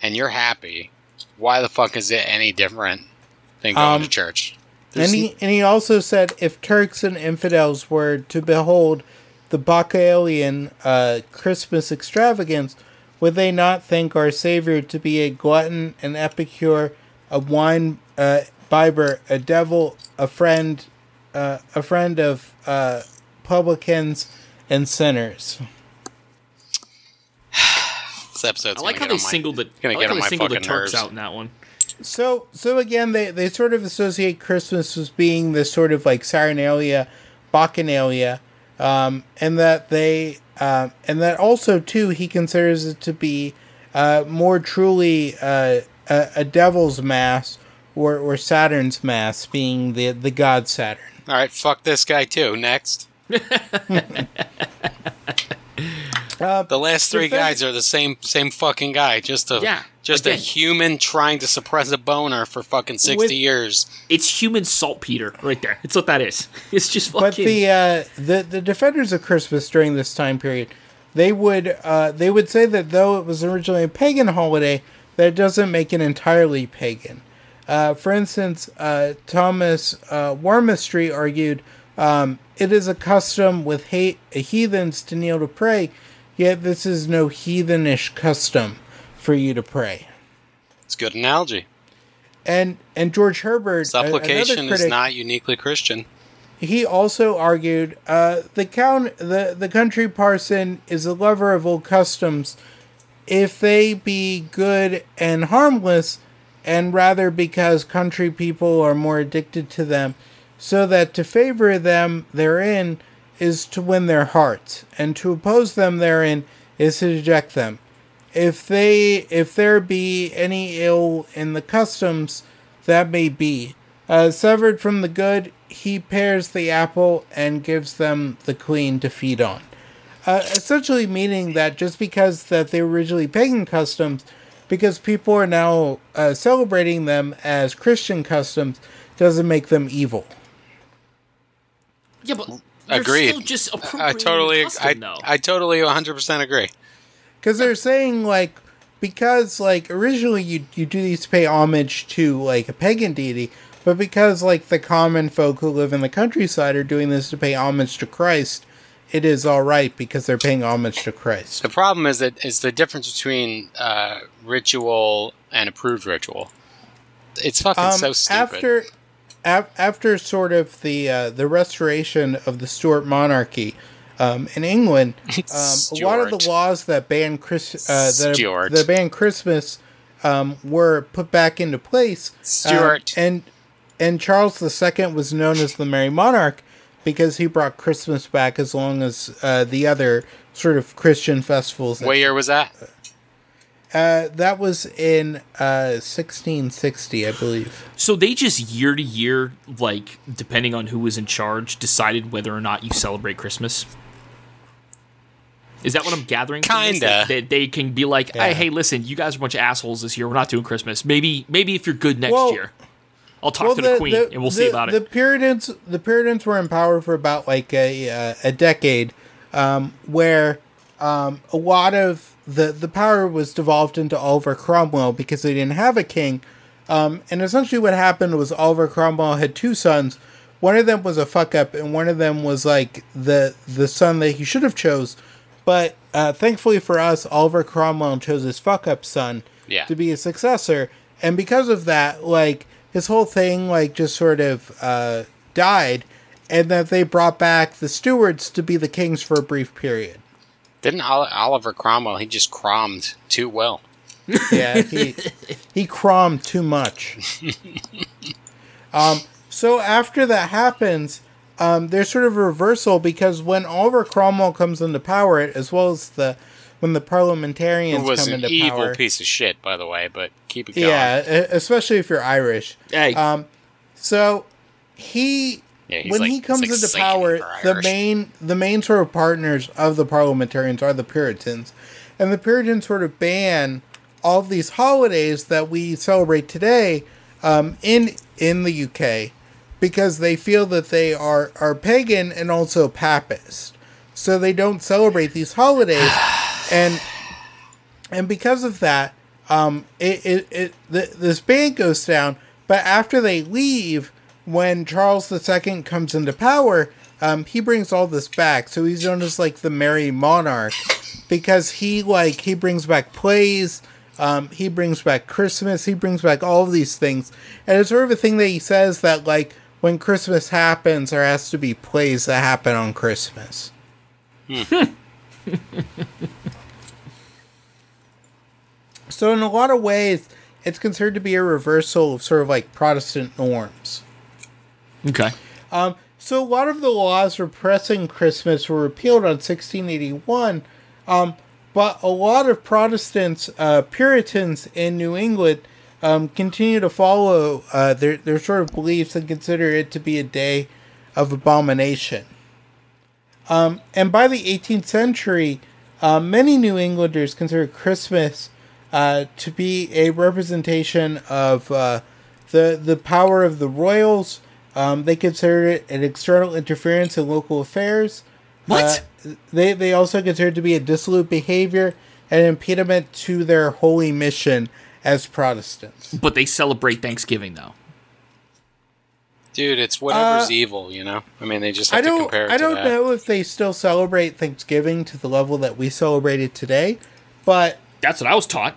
and you're happy, why the fuck is it any different than going Um, to church? And he, and he also said if Turks and infidels were to behold the Bacchanalian uh, Christmas extravagance, would they not think our Savior to be a glutton, an epicure, a wine uh, bibber, a devil, a friend, uh, a friend of uh, publicans and sinners? It's episode's I like how they my- singled the. I like how they singled the Turks nerves. out in that one. So so again, they they sort of associate Christmas as being this sort of like Saturnalia, Bacchanalia, um, and that they um, and that also too he considers it to be uh, more truly uh, a, a devil's mass or or Saturn's mass, being the the god Saturn. All right, fuck this guy too. Next. Uh, The last three Defend- guys are the same same fucking guy. Just a Yeah, just a human trying to suppress a boner for fucking sixty With- years. It's human saltpeter right there. It's what that is. It's just fucking. But the uh, the the defenders of Christmas during this time period, they would uh, they would say that though it was originally a pagan holiday, that it doesn't make it entirely pagan. Uh, for instance, uh, Thomas uh, Warmstry argued um, it is a custom with hate, heathens to kneel to pray, yet this is no heathenish custom for you to pray. It's a good analogy. And and George Herbert, Supplication another is not uniquely Christian. he also argued uh, the count the, the country parson is a lover of old customs if they be good and harmless and rather because country people are more addicted to them so that to favor them therein is to win their hearts and to oppose them therein is to reject them. If they if there be any ill in the customs that may be uh, severed from the good he pares the apple and gives them the queen to feed on. Uh, essentially meaning that just because that they were originally pagan customs because people are now uh, celebrating them as christian customs doesn't make them evil. Yeah, but they're Agreed. still just I appropriating totally, custom, I, though. I totally 100% agree. because they're saying like because like originally you you do these to pay homage to like a pagan deity but because like the common folk who live in the countryside are doing this to pay homage to christ it is all right because they're paying homage to christ The problem is that is the difference between uh, ritual and approved ritual. It's fucking Um, so stupid. after af- after sort of the uh, the restoration of the Stuart monarchy um, in England, um, a lot of the laws that ban Chris uh, that, that ban Christmas um, were put back into place. Um, Stuart. and and Charles II was known as the Merry Monarch because he brought Christmas back as long as uh, the other sort of Christian festivals. what year was that? Uh, that was in uh, 1660, I believe. So they just year to year, like depending on who was in charge, decided whether or not you celebrate Christmas. Is that what I'm gathering? from this? Kinda. That, that they can be like, Yeah. hey, hey, listen, you guys are a bunch of assholes this year. We're not doing Christmas. Maybe, maybe if you're good next Well- year, I'll talk to the, Queen and we'll see the- about the. Puritans, the Puritans were in power for about like a uh, a decade, um, where um, a lot of the the power was devolved into Oliver Cromwell because they didn't have a king, um, and essentially what happened was Oliver Cromwell had two sons. One of them was a fuck up, and one of them was like the the son that he should have chose. But uh, thankfully for us, Oliver Cromwell chose his fuck up son Yeah. to be his successor, and because of that, like his whole thing, like just sort of uh, died, and that they brought back the Stuarts to be the kings for a brief period. Didn't Ol- Oliver Cromwell? He just crommed too well. Yeah, he he crommed too much. Um, so after that happens, um, there's sort of a reversal because when Oliver Cromwell comes into power, as well as the when the parliamentarians Who was come an into evil power, piece of shit, by the way. But keep it going. yeah, especially if you're Irish. Hey, Um, so he Yeah, when like- he comes like into power, the main the main sort of partners of the parliamentarians are the Puritans, and the Puritans sort of ban all of these holidays that we celebrate today um, in in the UK because they feel that they are are pagan and also papist, so they don't celebrate these holidays, and and because of that, um, it it, it the, this ban goes down. But after they leave, when Charles II comes into power, um, he brings all this back. So he's known as like the Merry Monarch because he like he brings back plays. Um, he brings back Christmas. He brings back all of these things, and it's sort of a thing that he says that like when Christmas happens, there has to be plays that happen on Christmas. So in a lot of ways, it's considered to be a reversal of sort of like Protestant norms. Okay. Um, so a lot of the laws repressing Christmas were repealed on 1681, um, but a lot of Protestants, uh, Puritans in New England, um, continue to follow uh, their their sort of beliefs and consider it to be a day of abomination. Um, and by the 18th century, uh, many New Englanders consider Christmas uh, to be a representation of uh, the the power of the royals. Um, they consider it an external interference in local affairs. What? Uh, they they also consider it to be a dissolute behavior and an impediment to their holy mission as Protestants. But they celebrate Thanksgiving though. Dude, it's whatever's Uh, evil, you know. I mean, they just have I don't compare it I to don't that. know if they still celebrate Thanksgiving to the level that we celebrate it today, but That's what I was taught.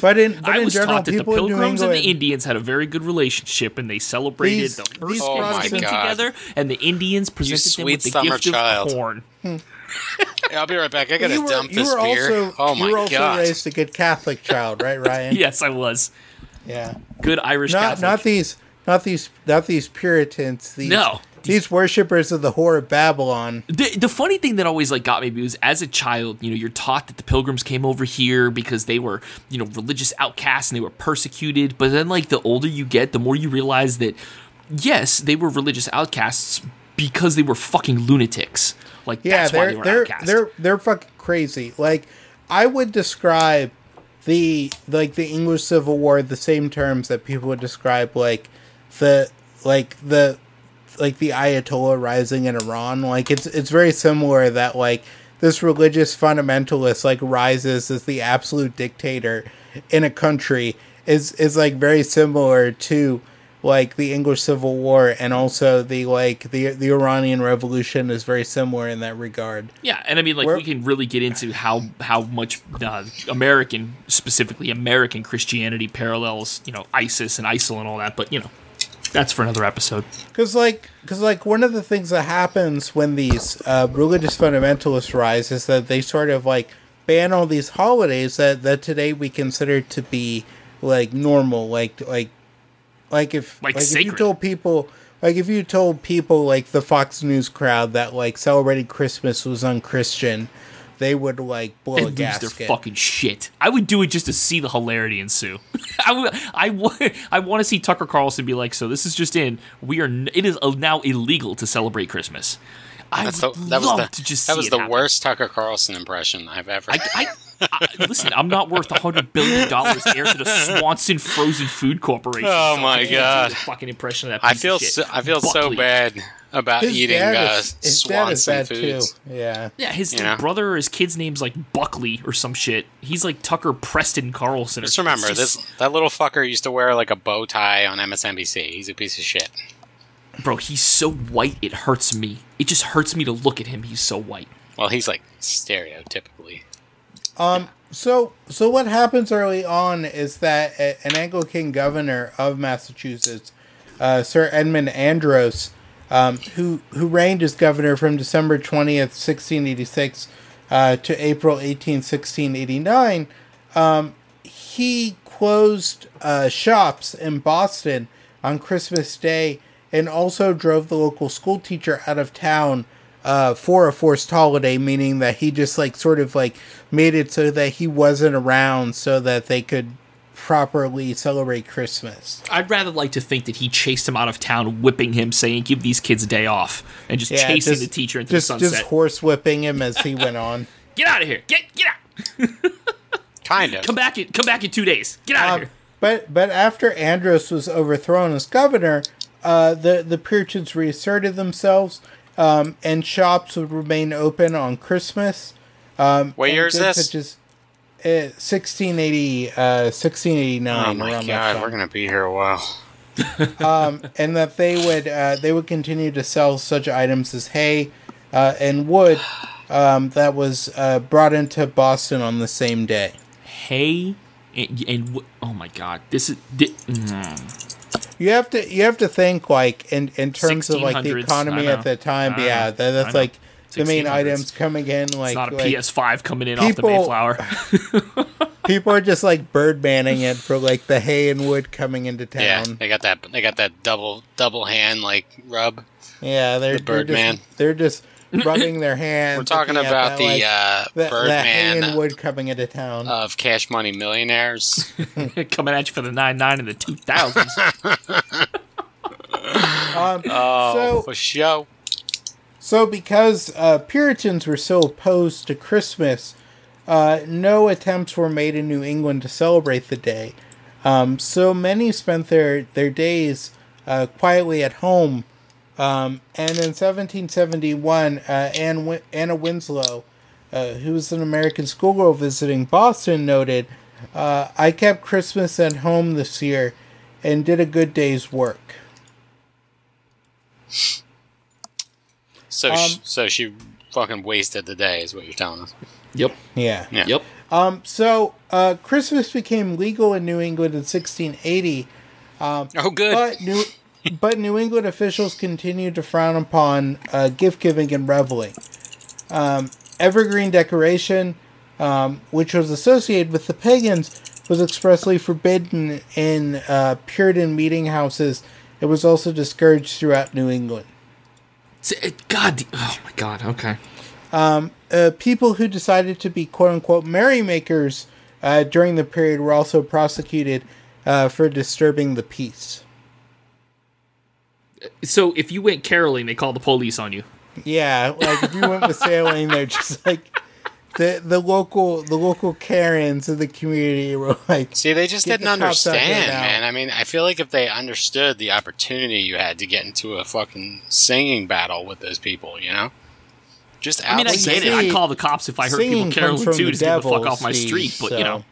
But in but I in was general, taught that the people in New Pilgrims and the Indians had a very good relationship, and they celebrated These- the first Oh Thanksgiving God. together, and the Indians presented them sweet with the summer gift child. of corn. Hmm. Yeah, I'll be right back. I gotta were, dump you this beer. also oh my you were also god! raised a good Catholic child, right, Ryan? Yes, I was Yeah. good Irish Not Catholic. not these not these not these Puritans. These, No. These worshippers of the whore of Babylon. The, the funny thing that always like got me was as a child, you know, you're taught that the pilgrims came over here because they were, you know, religious outcasts and they were persecuted. But then like the older you get, the more you realize that yes, they were religious outcasts because they were fucking lunatics. Like Yeah, that's why they they're were they're outcasts. they're they're fucking crazy. Like I would describe the like the English Civil War the same terms that people would describe like the like the like the Ayatollah rising in Iran. Like it's it's very similar that like this religious fundamentalist like rises as the absolute dictator in a country is is like very similar to like the English Civil War and also the like the the Iranian Revolution is very similar in that regard. Yeah, and I mean, like Where- we can really get into how how much uh, American, specifically American Christianity, parallels you know ISIS and ISIL and all that. But you know, that's for another episode. Cause like, cause like, one of the things that happens when these uh, religious fundamentalists rise is that they sort of like ban all these holidays that that today we consider to be like normal, like like like if Like if you told people like if you told people like the Fox News crowd that like celebrating Christmas was unchristian, they would like blow and a lose their fucking shit. I would do it just to see the hilarity ensue. I would, I would, I want to see Tucker Carlson be like, "So this is just in. We are. It is uh, now illegal to celebrate Christmas." I That's the, would that was love the to just that see was it the happen. worst Tucker Carlson impression I've ever. I, I, I, listen, I'm not worth a hundred billion dollars heir to the Swanson Frozen Food Corporation. Oh so my I can't do God. the fucking impression of that. I feel of shit. so, I feel so bad about His eating dad uh, is, his dad is Swanson bad foods. too. Yeah. Yeah, his You know? brother or his kid's name's like Buckley or some shit. He's like Tucker Preston Carlson. Just remember just- this: that little fucker used to wear like a bow tie on MSNBC. He's a piece of shit. Bro, he's so white it hurts me. It just hurts me to look at him. He's so white. Well, he's like stereotypically. Um. So, so what happens early on is that an Anglican governor of Massachusetts, uh, Sir Edmund Andros, um, who who reigned as governor from December twentieth, sixteen eighty six, uh, to April 18, 1689, um, he closed uh, shops in Boston on Christmas Day and also drove the local school teacher out of town uh, for a forced holiday, meaning that he just like sort of like made it so that he wasn't around so that they could properly celebrate Christmas. I'd rather like to think that he chased him out of town, whipping him, saying, "Give these kids a day off," and just Yeah, chasing just- the teacher into just the sunset. just horse whipping him as he went on. Get out of here! Get get out! Kind of. Come back in come back in two days. Get out of Um, here! but but after Andros was overthrown as governor, uh, the the Puritans reasserted themselves, um, and shops would remain open on Christmas. Um, What year is this? Such as, uh, 1680, uh, 1689. Oh my god, we're gonna be here a while. um, and that they would uh, they would continue to sell such items as hay uh, and wood um, that was uh, brought into Boston on the same day. Hay and, and oh my god, this is thi- mm. You have to you have to think like in in terms of like the economy at the time. I Yeah, that, that's like the main items coming in. it's Like, not a like PS5 coming in off the Mayflower. People are just like bird manning it for like the hay and wood coming into town. Yeah, town. they got that. They got that double double hand like rub. Yeah, they're, The they're Birdman. just they're just rubbing their hands. We're talking looking about that, the like, uh, the, the hay Birdman wood coming into town. of Cash Money Millionaires. Coming at you for the nine nine in the two thousands. um, Oh, So- for show. So, because uh, Puritans were so opposed to Christmas, uh, no attempts were made in New England to celebrate the day. Um, so many spent their, their days uh, quietly at home. Um, and in 1771, uh, Anne Win- Anna Winslow, uh, who was an American schoolgirl visiting Boston, noted, uh, I kept Christmas at home this year and did a good day's work. So, Um, sh- so she fucking wasted the day, is what you're telling us. yep. Yeah. Yeah. Yep. Um, so uh, Christmas became legal in New England in 1680, Oh, good. but New but New England officials continued to frown upon uh, gift giving and reveling. Um, evergreen decoration, um, which was associated with the pagans, was expressly forbidden in uh, Puritan meeting houses. It was also discouraged throughout New England. God. Oh my God. Okay. uh, people who decided to be quote unquote merrymakers uh, during the period were also prosecuted uh, for disturbing the peace. So if you went caroling, they call the police on you. Yeah, like if you went with sailing, they're just like the the local the local Karens of the community were like, See, they just didn't the cops out there understand, man. I mean, I feel like if they understood the opportunity you had to get into a fucking singing battle with those people, you know, just I mean, I get it. I'd call the cops if I heard people caroling too to get the fuck off my Steve, street. But you know,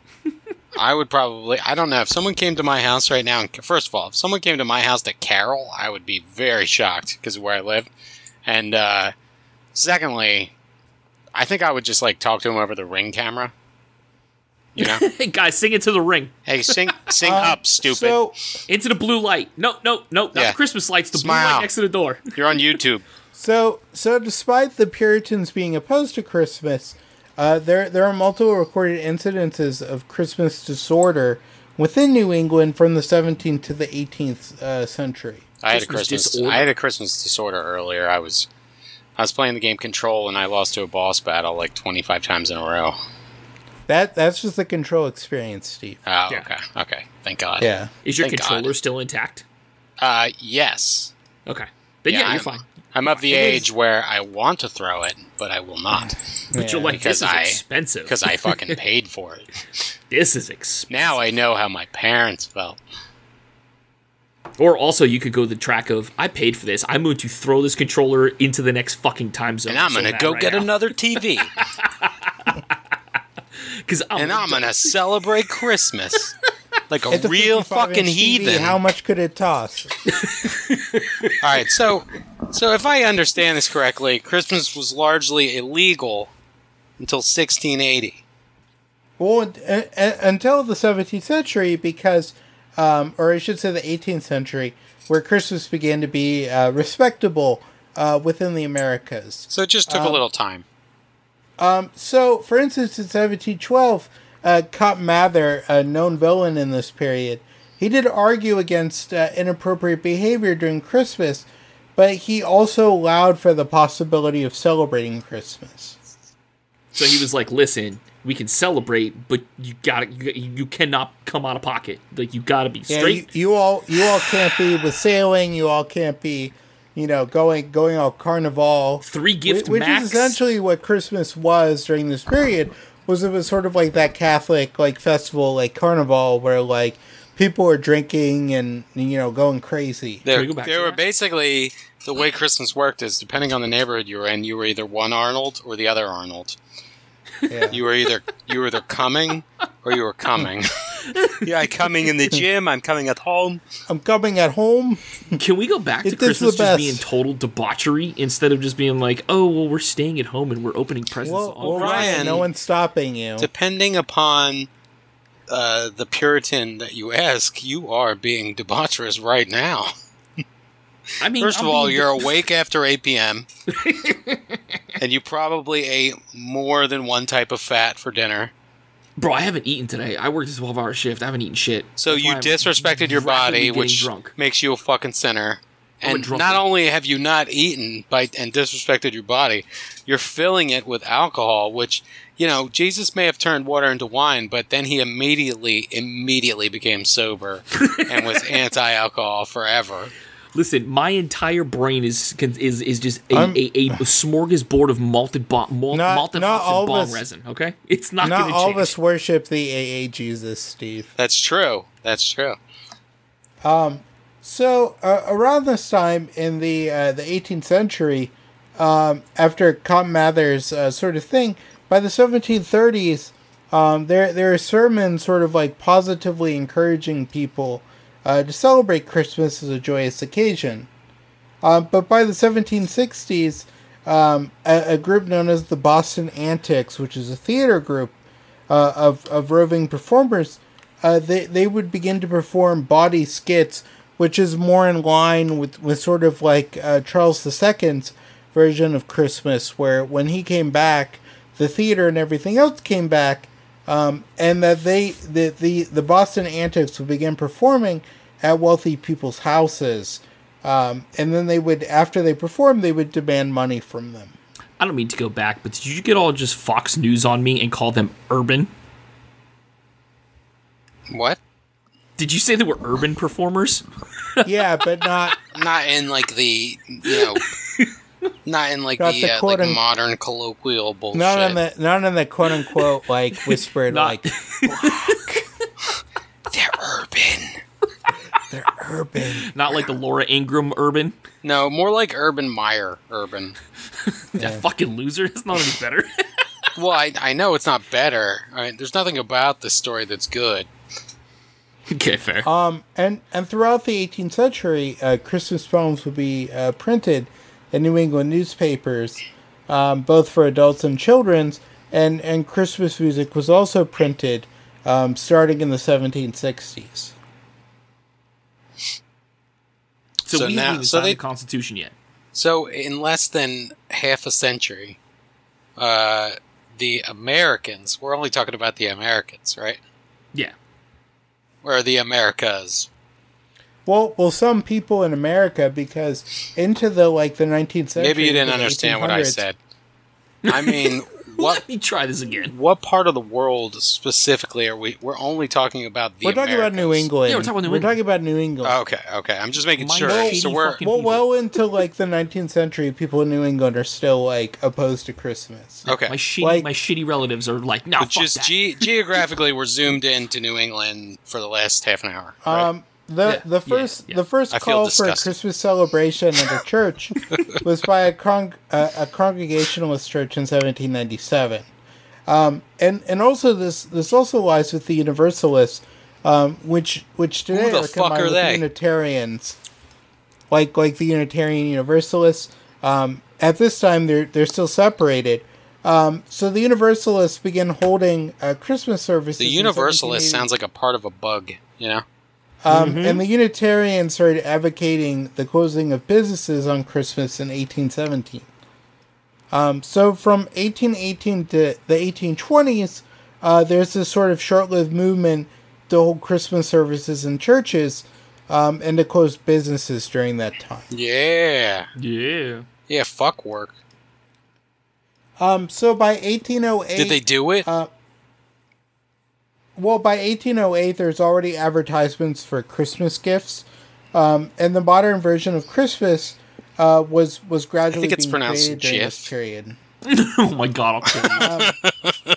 I would probably. I don't know if someone came to my house right now. And, first of all, if someone came to my house to carol, I would be very shocked because of where I live. And uh, secondly, I think I would just like talk to him over the ring camera. You know, hey guys, sing it to the ring, hey, sing, sing um, up, stupid. So into the blue light. No, no, no, not Yeah. the Christmas lights. The blue Smile. light next to the door. You're on YouTube. So, so despite the Puritans being opposed to Christmas, uh, there there are multiple recorded incidences of Christmas disorder within New England from the 17th to the 18th uh, century. I had a Christmas Christmas. disorder. I had a Christmas disorder earlier. I was, I was playing the game Control, and I lost to a boss battle like 25 times in a row. That that's just the control experience, Steve. Oh, Yeah. okay, okay. Thank God. Yeah. Is your Thank God. controller still intact? Uh, yes. Okay, then yeah, I'm, you're fine. I'm of the It is- age where I want to throw it, but I will not But you're Yeah. like, this is I- expensive. because I fucking paid for it. this is expensive. Now I know how my parents felt. Or also, you could go the track of, I paid for this. I'm going to throw this controller into the next fucking time zone. And I'm gonna go right get now. another TV, 'Cause I'm and I'm gonna celebrate Christmas like a real fucking inch TV. heathen. How much could it toss? All right, so so if I understand this correctly, Christmas was largely illegal until 1680. Well, un- until the 17th century, because, um, or I should say the 18th century, where Christmas began to be uh, respectable uh, within the Americas. So it just took a little time. Um, so, for instance, in 1712, uh, Cotton Mather, a known villain in this period, he did argue against uh, inappropriate behavior during Christmas, but he also allowed for the possibility of celebrating Christmas. So he was like, "Listen, we can celebrate, but you got to you, you cannot come out of pocket. Like you got to be Yeah, you, straight." you all you all can't be with sailing. You all can't be, you know, going going all carnival. Three gift which max. is essentially what Christmas was during this period. Was it was sort of like that Catholic like festival like carnival where like people are drinking and you know going crazy. They, we go back were basically the way Christmas worked is depending on the neighborhood you were in, you were either one Arnold or the other Arnold. Yeah. You were either you were either coming or you were coming. yeah, I'm coming in the gym. I'm coming at home. I'm coming at home. Can we go back to It is the Christmas just best. being total debauchery instead of just being like, "Oh, well, we're staying at home and we're opening presents." Well, all well Ryan, Ryan, no one's stopping you. Depending upon uh, the Puritan that you ask, you are being debaucherous right now. I mean, First I'm of all, you're awake after 8 p.m. and you probably ate more than one type of fat for dinner. Bro, I haven't eaten today. I worked a 12 hour shift. I haven't eaten shit. So That's you disrespected your body, which drunk. makes you a fucking sinner. And not only have you not eaten by and disrespected your body, you're filling it with alcohol, which you know Jesus may have turned water into wine, but then he immediately immediately became sober and was anti-alcohol forever. Listen, my entire brain is is is just a, I'm- a, a smorgasbord of malted bomb, mal- Not- malted not and all bomb us- resin. Okay, it's not, Not going to all change. of us worship the AA Jesus, Steve. That's true. That's true. Um, So uh, around this time in the uh, the 18th century, um, after Cotton Mather's uh, sort of thing, by the 1730s, um, there there are sermons sort of like positively encouraging people uh, to celebrate Christmas as a joyous occasion. Um, but by the 1760s, um, a, a group known as the Boston Antics, which is a theater group uh, of, of roving performers, uh, they, they would begin to perform body skits, which is more in line with, with sort of like uh, Charles II's version of Christmas, where when he came back, the theater and everything else came back, um, and that they the, the, the Boston Antics would begin performing at wealthy people's houses. Um, and then they would, after they performed, they would demand money from them. I don't mean to go back, but did you get all just Fox News on me and call them urban? What? Did you say they were urban performers? Yeah, but not Not in like the you know, not in like Not the, the uh, like quote un- modern colloquial bullshit. not in the not in the quote unquote like whispered Not- like They're urban. they're urban. Not like the Laura Ingraham urban. No, more like Urban Meyer urban. That fucking loser. It's not any better. Well, I, I know it's not better. I mean, there's nothing about this story that's good. okay, fair. Um, and and throughout the 18th century, uh, Christmas poems would be uh, printed in New England newspapers, um, both for adults and children's. And and Christmas music was also printed, um, starting in the 1760s. so, so we now- haven't even so signed they- the Constitution yet. So, in less than half a century, uh, the Americans, we're only talking about the Americans, right? Yeah. Or the Americas. Well, well, some people in America, because into the like the 19th century, Maybe you didn't understand what I said. I mean, what Let me try this again. what part of the world specifically are we? We're only talking about the. We're talking about New England. Yeah, we're talking about New We're England. talking about New England. Okay, okay. I'm just making My sure. shitty So we're well, well into like the 19th century, people in New England are still like opposed to Christmas. okay. My shitty, Like- my shitty relatives are like, no, But fuck just that. ge- geographically, we're zoomed into New England for the last half an hour. right? Um, the Yeah, the first yeah. the first I call for a. Christmas celebration at a church was by a con- a, a Congregationalist church in 1797. Um, and and also this this also lies with the Universalists, um, which which today the are fuck combined are with they? Unitarians, like like the Unitarian Universalists. Um, at this time, they're they're still separated. Um, so the Universalists began holding uh, Christmas services. the Universalist sounds like a part of a bug. You know. Um, And the Unitarians started advocating the closing of businesses on Christmas in 1817. Um, so from 1818 to the 1820s, uh, there's this sort of short-lived movement to hold Christmas services in churches um, and to close businesses during that time. Yeah. Yeah. Yeah. Fuck work. Um, so by 1808, Did they do it? Uh, well, by 1808, there's already advertisements for Christmas gifts, um, and the modern version of Christmas uh, was was gradually it's being pronounced created during this period. oh my god, I'll kill you.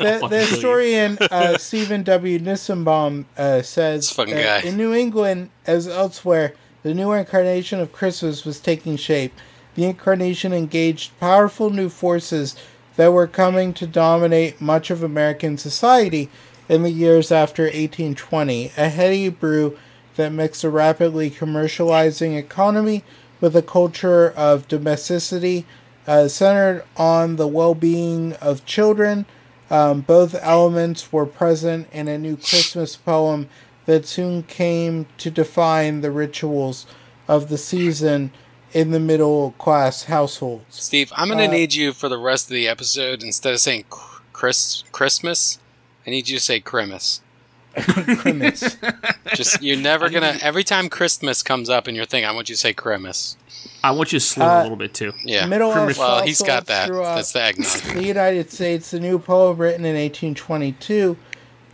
The, the historian uh, Stephen W. Nissenbaum uh, says This that guy. in New England, as elsewhere, the new incarnation of Christmas was taking shape. The incarnation engaged powerful new forces that were coming to dominate much of American society in the years after 1820. A heady brew that mixed a rapidly commercializing economy with a culture of domesticity uh, centered on the well being of children. Um, both elements were present in a new Christmas poem that soon came to define the rituals of the season in the middle class households. Steve, I'm gonna uh, need you for the rest of the episode instead of saying Chris Christmas, I I need you to say Christmas. Christmas. Just you're never gonna. Every time Christmas comes up in your thing, I want you to say Christmas. I want you to slow Uh, a little bit too. Yeah. Middle Earth well, he's got that. That's the eggnog. the United States, the new poem written in 1822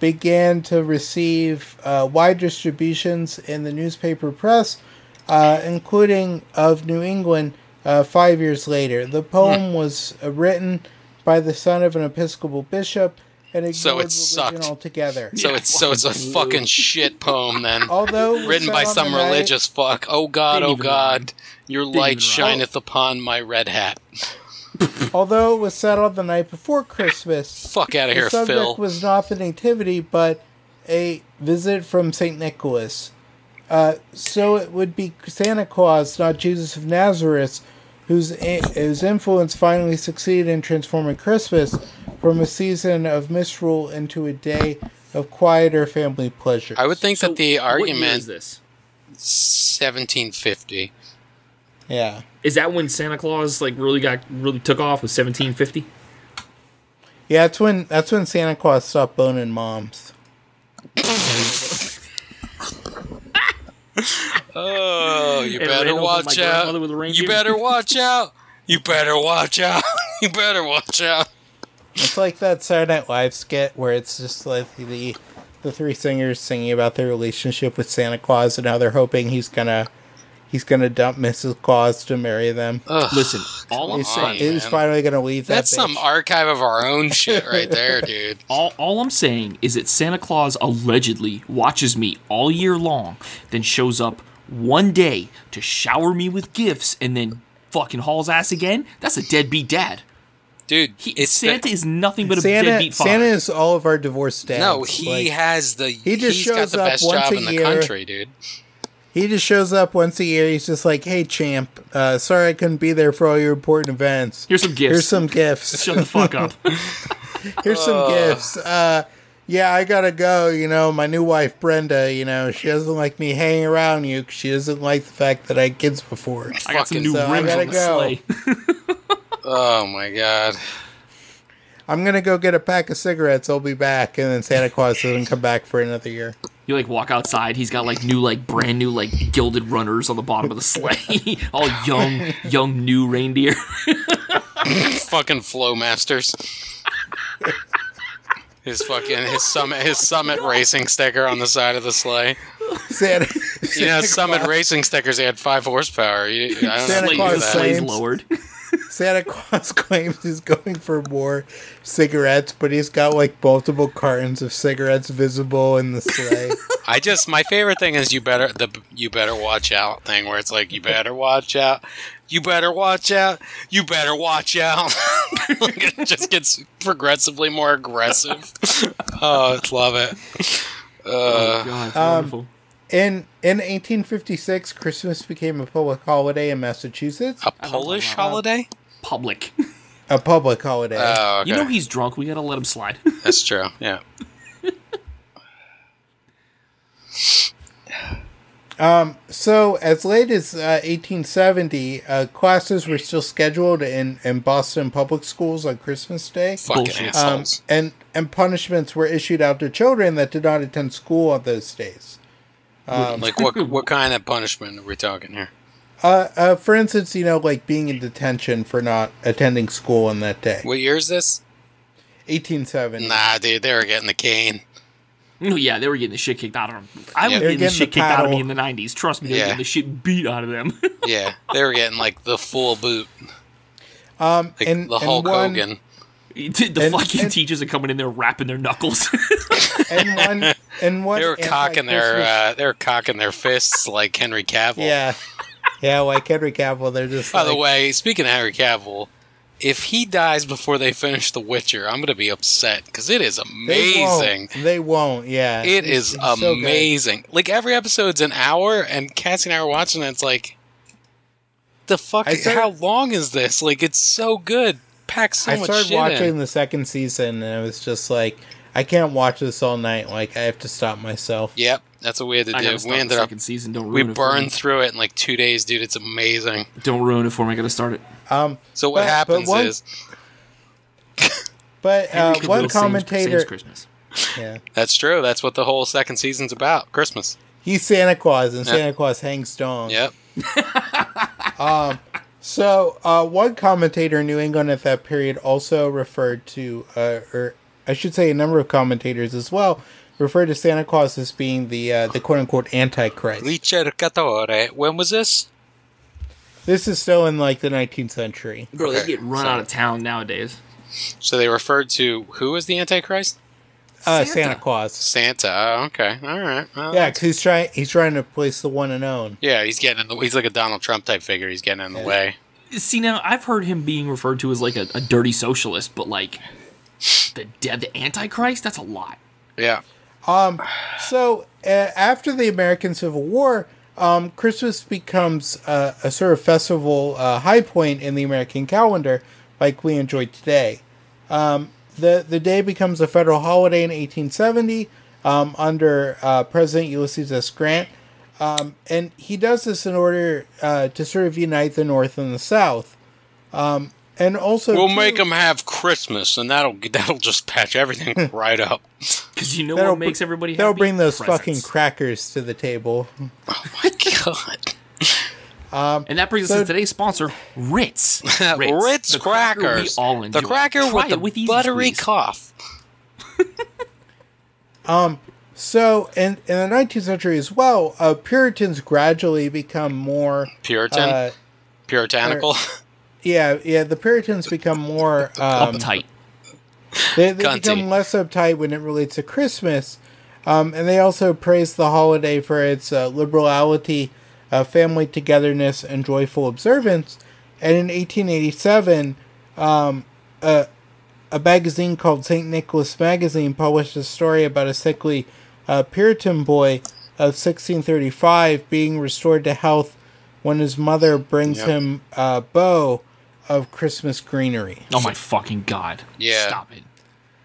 began to receive uh, wide distributions in the newspaper press, uh, including of New England, uh, five years later. The poem was uh, written by the son of an Episcopal bishop and ignored So it religion sucked. altogether. So Yeah, it's so it's a fucking fucking shit poem then. Although Written by some the night- religious fuck. Oh God, oh even God, your light even rhyme. shineth upon my red hat. although it was set on the night before Christmas, Fuck out of the here, subject Phil. was not the nativity, but a visit from Saint Nicholas. Uh, so it would be Santa Claus, not Jesus of Nazareth, whose whose influence finally succeeded in transforming Christmas from a season of misrule into a day of quieter family pleasure. I would think So that the argument is this? 1750. yeah. Is that when Santa Claus like really got really took off? Was 1750? Yeah, that's when that's when Santa Claus stopped boning moms. Oh, you And better ran over my watch out. You better watch out. You better watch out. You better watch out. It's like that Saturday Night Live skit where it's just like the the three singers singing about their relationship with Santa Claus and how they're hoping he's gonna he's gonna dump Mrs. Claus to marry them. Ugh. Listen, all I'm He's, saying, on, he's man. finally gonna leave that. That's some archive of our own shit right there, dude. all, all I'm saying is that Santa Claus allegedly watches me all year long, then shows up one day to shower me with gifts, and then fucking hauls ass again. That's a deadbeat dad. Dude, He, it's Santa the, is nothing but a Santa. deadbeat father. Santa is all of our divorced dads. No, he Like, has the he just he's got shows the up best once job a in the year. country, dude. he just shows up once a year. He's just like, "Hey, champ, uh, sorry I couldn't be there for all your important events. Here's some gifts. Here's some gifts. Shut the fuck up. Here's some gifts. Uh, yeah, I gotta go. You know, my new wife Brenda. You know, she doesn't like me hanging around you. 'cause she doesn't like the fact that I had kids before. I got some Fucking new so I rims gotta on the go. sleigh. Oh my god. I'm gonna go get a pack of cigarettes. I'll be back, and then Santa Claus doesn't come back for another year. You like walk outside. He's got like new, like brand new, like gilded runners on the bottom of the sleigh. All young, young new reindeer. fucking Flowmasters. His fucking his summit his summit racing sticker on the side of the sleigh. Santa, You know, Santa summit Claus- racing stickers. They had five horsepower. You, I don't Santa if you Claus knew the that. sleigh's lowered. Santa Claus claims he's going for more cigarettes, but he's got like multiple cartons of cigarettes visible in the sleigh. I just my favorite thing is you better the you better watch out thing where it's like you better watch out, you better watch out, you better watch out. like it just gets progressively more aggressive. oh, I love it. Oh Uh, god, it's Um, wonderful. In in 1856, Christmas became a public holiday in Massachusetts. a Polish holiday? Public. A public holiday. Oh, okay. You know he's drunk. We gotta let him slide. That's true. Yeah. um. so as late as uh, 1870, uh, classes were still scheduled in, in Boston public schools on Christmas Day. Fucking Um, assholes. and and punishments were issued out to children that did not attend school on those days. Like what what kind of punishment are we talking here? Uh, uh, for instance, you know, like being in detention for not attending school on that day. What year is this? 1870. Nah, dude, they were getting the cane. No, yeah, they were getting the shit kicked out of them. I Yeah. was They were getting the shit the kicked out of me in the '90s. Trust me, they were getting the shit beat out of them. Yeah, they were getting like the full boot, Um, like and, the Hulk and one, Hogan. the And- fucking and- teachers are coming in there rapping their knuckles. and one, and one. They were cocking their uh, they were cocking their fists like Henry Cavill. yeah, yeah, like Henry Cavill. They're just. By the way, speaking of Henry Cavill, if he dies before they finish The Witcher, I'm gonna be upset because it is they amazing. won't. They won't. Yeah, It It's- is it's so amazing. like every episode's an hour, and Cassie and I were watching it. It's like, the fuck? Started- how long is this? Like, it's so good. Packs so I much started watching in. the second season, and it was just like, I can't watch this all night. Like, I have to stop myself. Yep, that's what we had to I do. We start ended up second season. Don't ruin we it. burned through it in like two days, dude. It's amazing. Don't ruin it for me. I gotta start it. Um, So what But- but happens one- is but uh, Henry one Cavill sings- commentator, sings Christmas. Yeah. That's true. That's what the whole second season's about. Christmas. He's Santa Claus, and Yeah. Santa Claus hangs dong. Yep. So, uh, one commentator in New England at that period also referred to, uh, or I should say, a number of commentators as well refer to Santa Claus as being the uh, the quote unquote Antichrist. Ricercatore. When was this? This is still in like the 19th century. Bro, Okay, they get run so- out of town nowadays. So they referred to who as the Antichrist? Uh, Santa. Santa Claus. Santa. Oh, okay. All right. Well, Yeah, because he's trying he's trying to place the one and own. Yeah, he's getting in the. He's like a Donald Trump type figure. He's getting in the Yeah. way. See now, I've heard him being referred to as like a, a dirty socialist, but like the dead, the Antichrist. That's a lot. Yeah. Um. So uh, after the American Civil War, um, Christmas becomes uh, a sort of festival uh, high point in the American calendar, like we enjoy today. Um, the the day becomes a federal holiday in 1870 um, under uh, President Ulysses S. Grant, um, and he does this in order uh, to sort of unite the North and the South, um, and also We'll too- make them have Christmas, and that'll that'll just patch everything right up. Because you know That'll what makes br- everybody That'll bring those Presents. fucking crackers to the table. Oh my god. And that brings So- us to today's sponsor, Ritz. Ritz, the cracker we crackers. all the cracker Try with the with Easy buttery Squeeze. cough. So, in, in the 19th century as well, uh, Puritans gradually become more. Puritan, Uh, puritanical. Yeah, yeah, the Puritans become more. Um, Uptight. they they become less uptight when it relates to Christmas. Um, and they also praise the holiday for its uh, liberality, uh, family togetherness, and joyful observance. And in 1887, um, a, a magazine called St. Nicholas Magazine published a story about a sickly uh, Puritan boy of 1635 being restored to health when his mother brings Yep. him a bow of Christmas greenery. Oh my fucking god. Yeah. Stop it.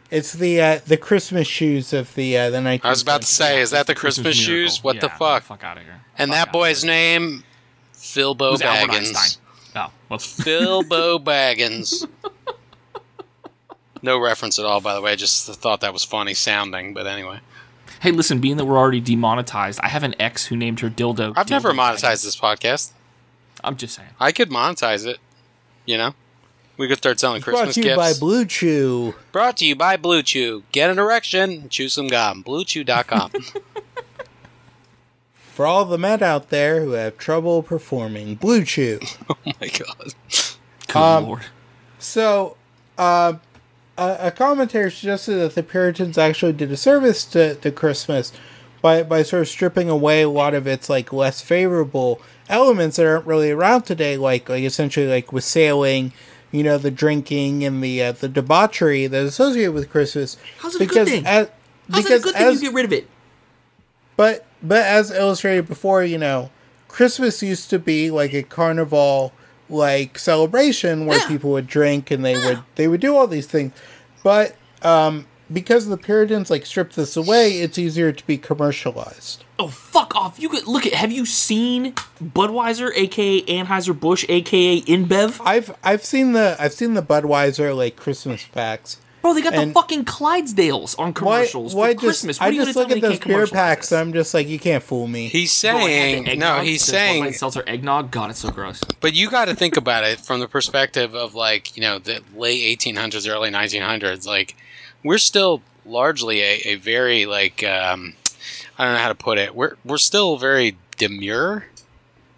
It's the uh, the Christmas shoes of the uh, the 19th I was about to century. say, is that the Christmas miracle. shoes? What the Yeah, fuck? Fuck out of here. And Fuck that boy's here. name, Philbo was Baggins. Oh, well, Philbo Baggins. No reference at all, by the way. I just thought that was funny sounding, but anyway. hey, listen. Being that we're already demonetized, I have an ex who named her dildo. I've never Dildo monetized this podcast. I'm just saying. I could monetize it. You know, we could start selling Christmas Brought to you by gifts. Blue Chew. Brought to you by Blue Chew. Get an erection, chew some gum. BlueChew.com. For all the men out there who have trouble performing, Blue Chew. oh my god. Good Um, lord. So, uh, a, a commentator suggested that the Puritans actually did a service to, to Christmas by, by sort of stripping away a lot of its like less favorable elements that aren't really around today, like like essentially like wassailing, you know, the drinking and the uh, the debauchery that's associated with Christmas. How's it a good thing? As, How's because it a good thing as you get rid of it? but but as illustrated before, you know, Christmas used to be like a carnival like celebration where Yeah. people would drink and they would they would do all these things. But um because the Puritans like stripped this away, it's easier to be commercialized. Oh fuck off! You could look at. Have you seen Budweiser, aka Anheuser Busch, aka InBev? I've I've seen the I've seen the Budweiser like Christmas packs. Bro, they got And- the fucking Clydesdales on commercials why for just Christmas. What I are you just look at those beer packs this? I'm just like you can't fool me. He's Bro, I saying no. He's saying Seltzer eggnog. God, it's so gross. But you got to think about it from the perspective of like you know the late 1800s, early 1900s. Like we're still largely a, a very like um, I don't know how to put it. We're we're still very demure.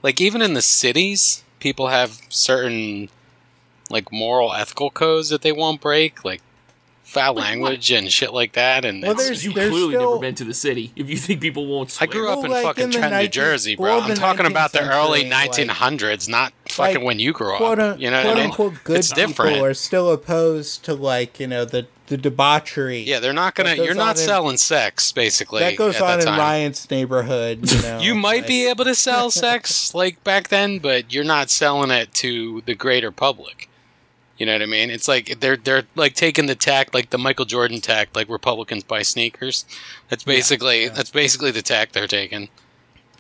Like even in the cities, people have certain like moral ethical codes that they won't break, like foul language and shit like that. And Well, there's- You there's clearly still- never been to the city. If you think people won't I grew up Well, in like, fucking in the Trent, New Jersey, bro. I'm talking about the early century, like- 1900s, not fucking like, when you grew quote, up. un- You know what quote I mean? unquote good it's different. people are still opposed to like you know the the debauchery. Yeah, they're not gonna. You're not on in- selling sex, basically. that goes at on that in time. Ryan's neighborhood. You know, You might like- be able to sell sex like back then, but you're not selling it to the greater public. You know what I mean? It's like they're they're like taking the tack, like the Michael Jordan tack, like Republicans buy sneakers. That's basically that's basically the tack they're taking.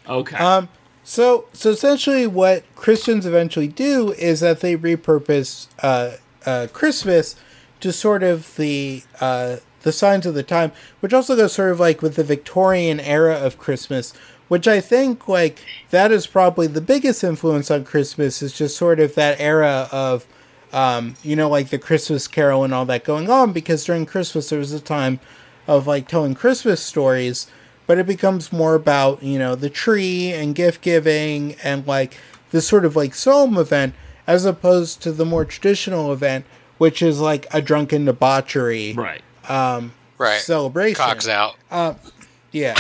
Okay. Um, so so essentially, what Christians eventually do is that they repurpose uh, uh, Christmas to sort of the uh, the signs of the time, which also goes sort of like with the Victorian era of Christmas, which I think like that is probably the biggest influence on Christmas is just sort of that era of um, you know, like the Christmas Carol and all that going on, because during Christmas there was a time of like telling Christmas stories, but it becomes more about, you know, the tree and gift giving and like this sort of like solemn event as opposed to the more traditional event, which is like a drunken debauchery Right. Right. celebration. Cocks out. Yeah.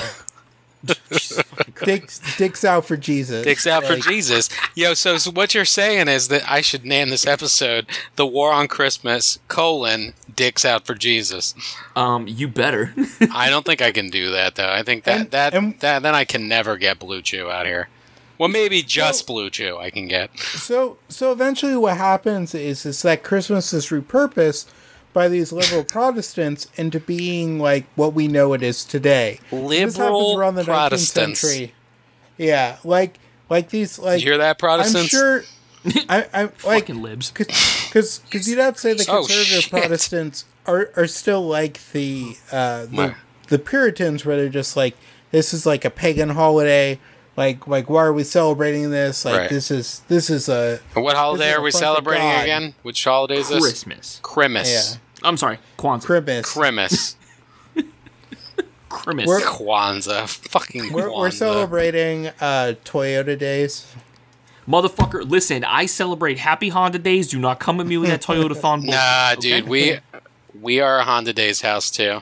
dicks, dicks out for Jesus. Dicks out for Jesus. Yo, so, so what you're saying is that I should name this episode "The War on Christmas: colon Dicks out for Jesus." Um, you better. I don't think I can do that though. I think that And- that, and- that then I can never get Blue Chew out here. Well, maybe just Blue Chew I can get. So so eventually what happens is is that Christmas is repurposed by these liberal Protestants into being like what we know it is today. This happens Liberal around the 19th Protestants. century. Yeah, like like these like You hear that, I'm sure I I like Fucking libs. because because you'd have to say the Oh, conservative shit. Protestants are are still like the uh the, My- the Puritans where they're just like this is like a pagan holiday. Like like why are we celebrating this? Like Right. this is this is a what holiday are we a front to celebrating God. again? Which holiday is this? Christmas. Christmas. yeah I'm sorry, Kwanzaa. Christmas. Christmas. Christmas. We're- Kwanzaa. Fucking We're, we're celebrating uh, Toyota Days. Motherfucker, listen, I celebrate Happy Honda Days. Do not come at me with that Toyota Thon. Nah, okay? dude, we we are a Honda Days house too.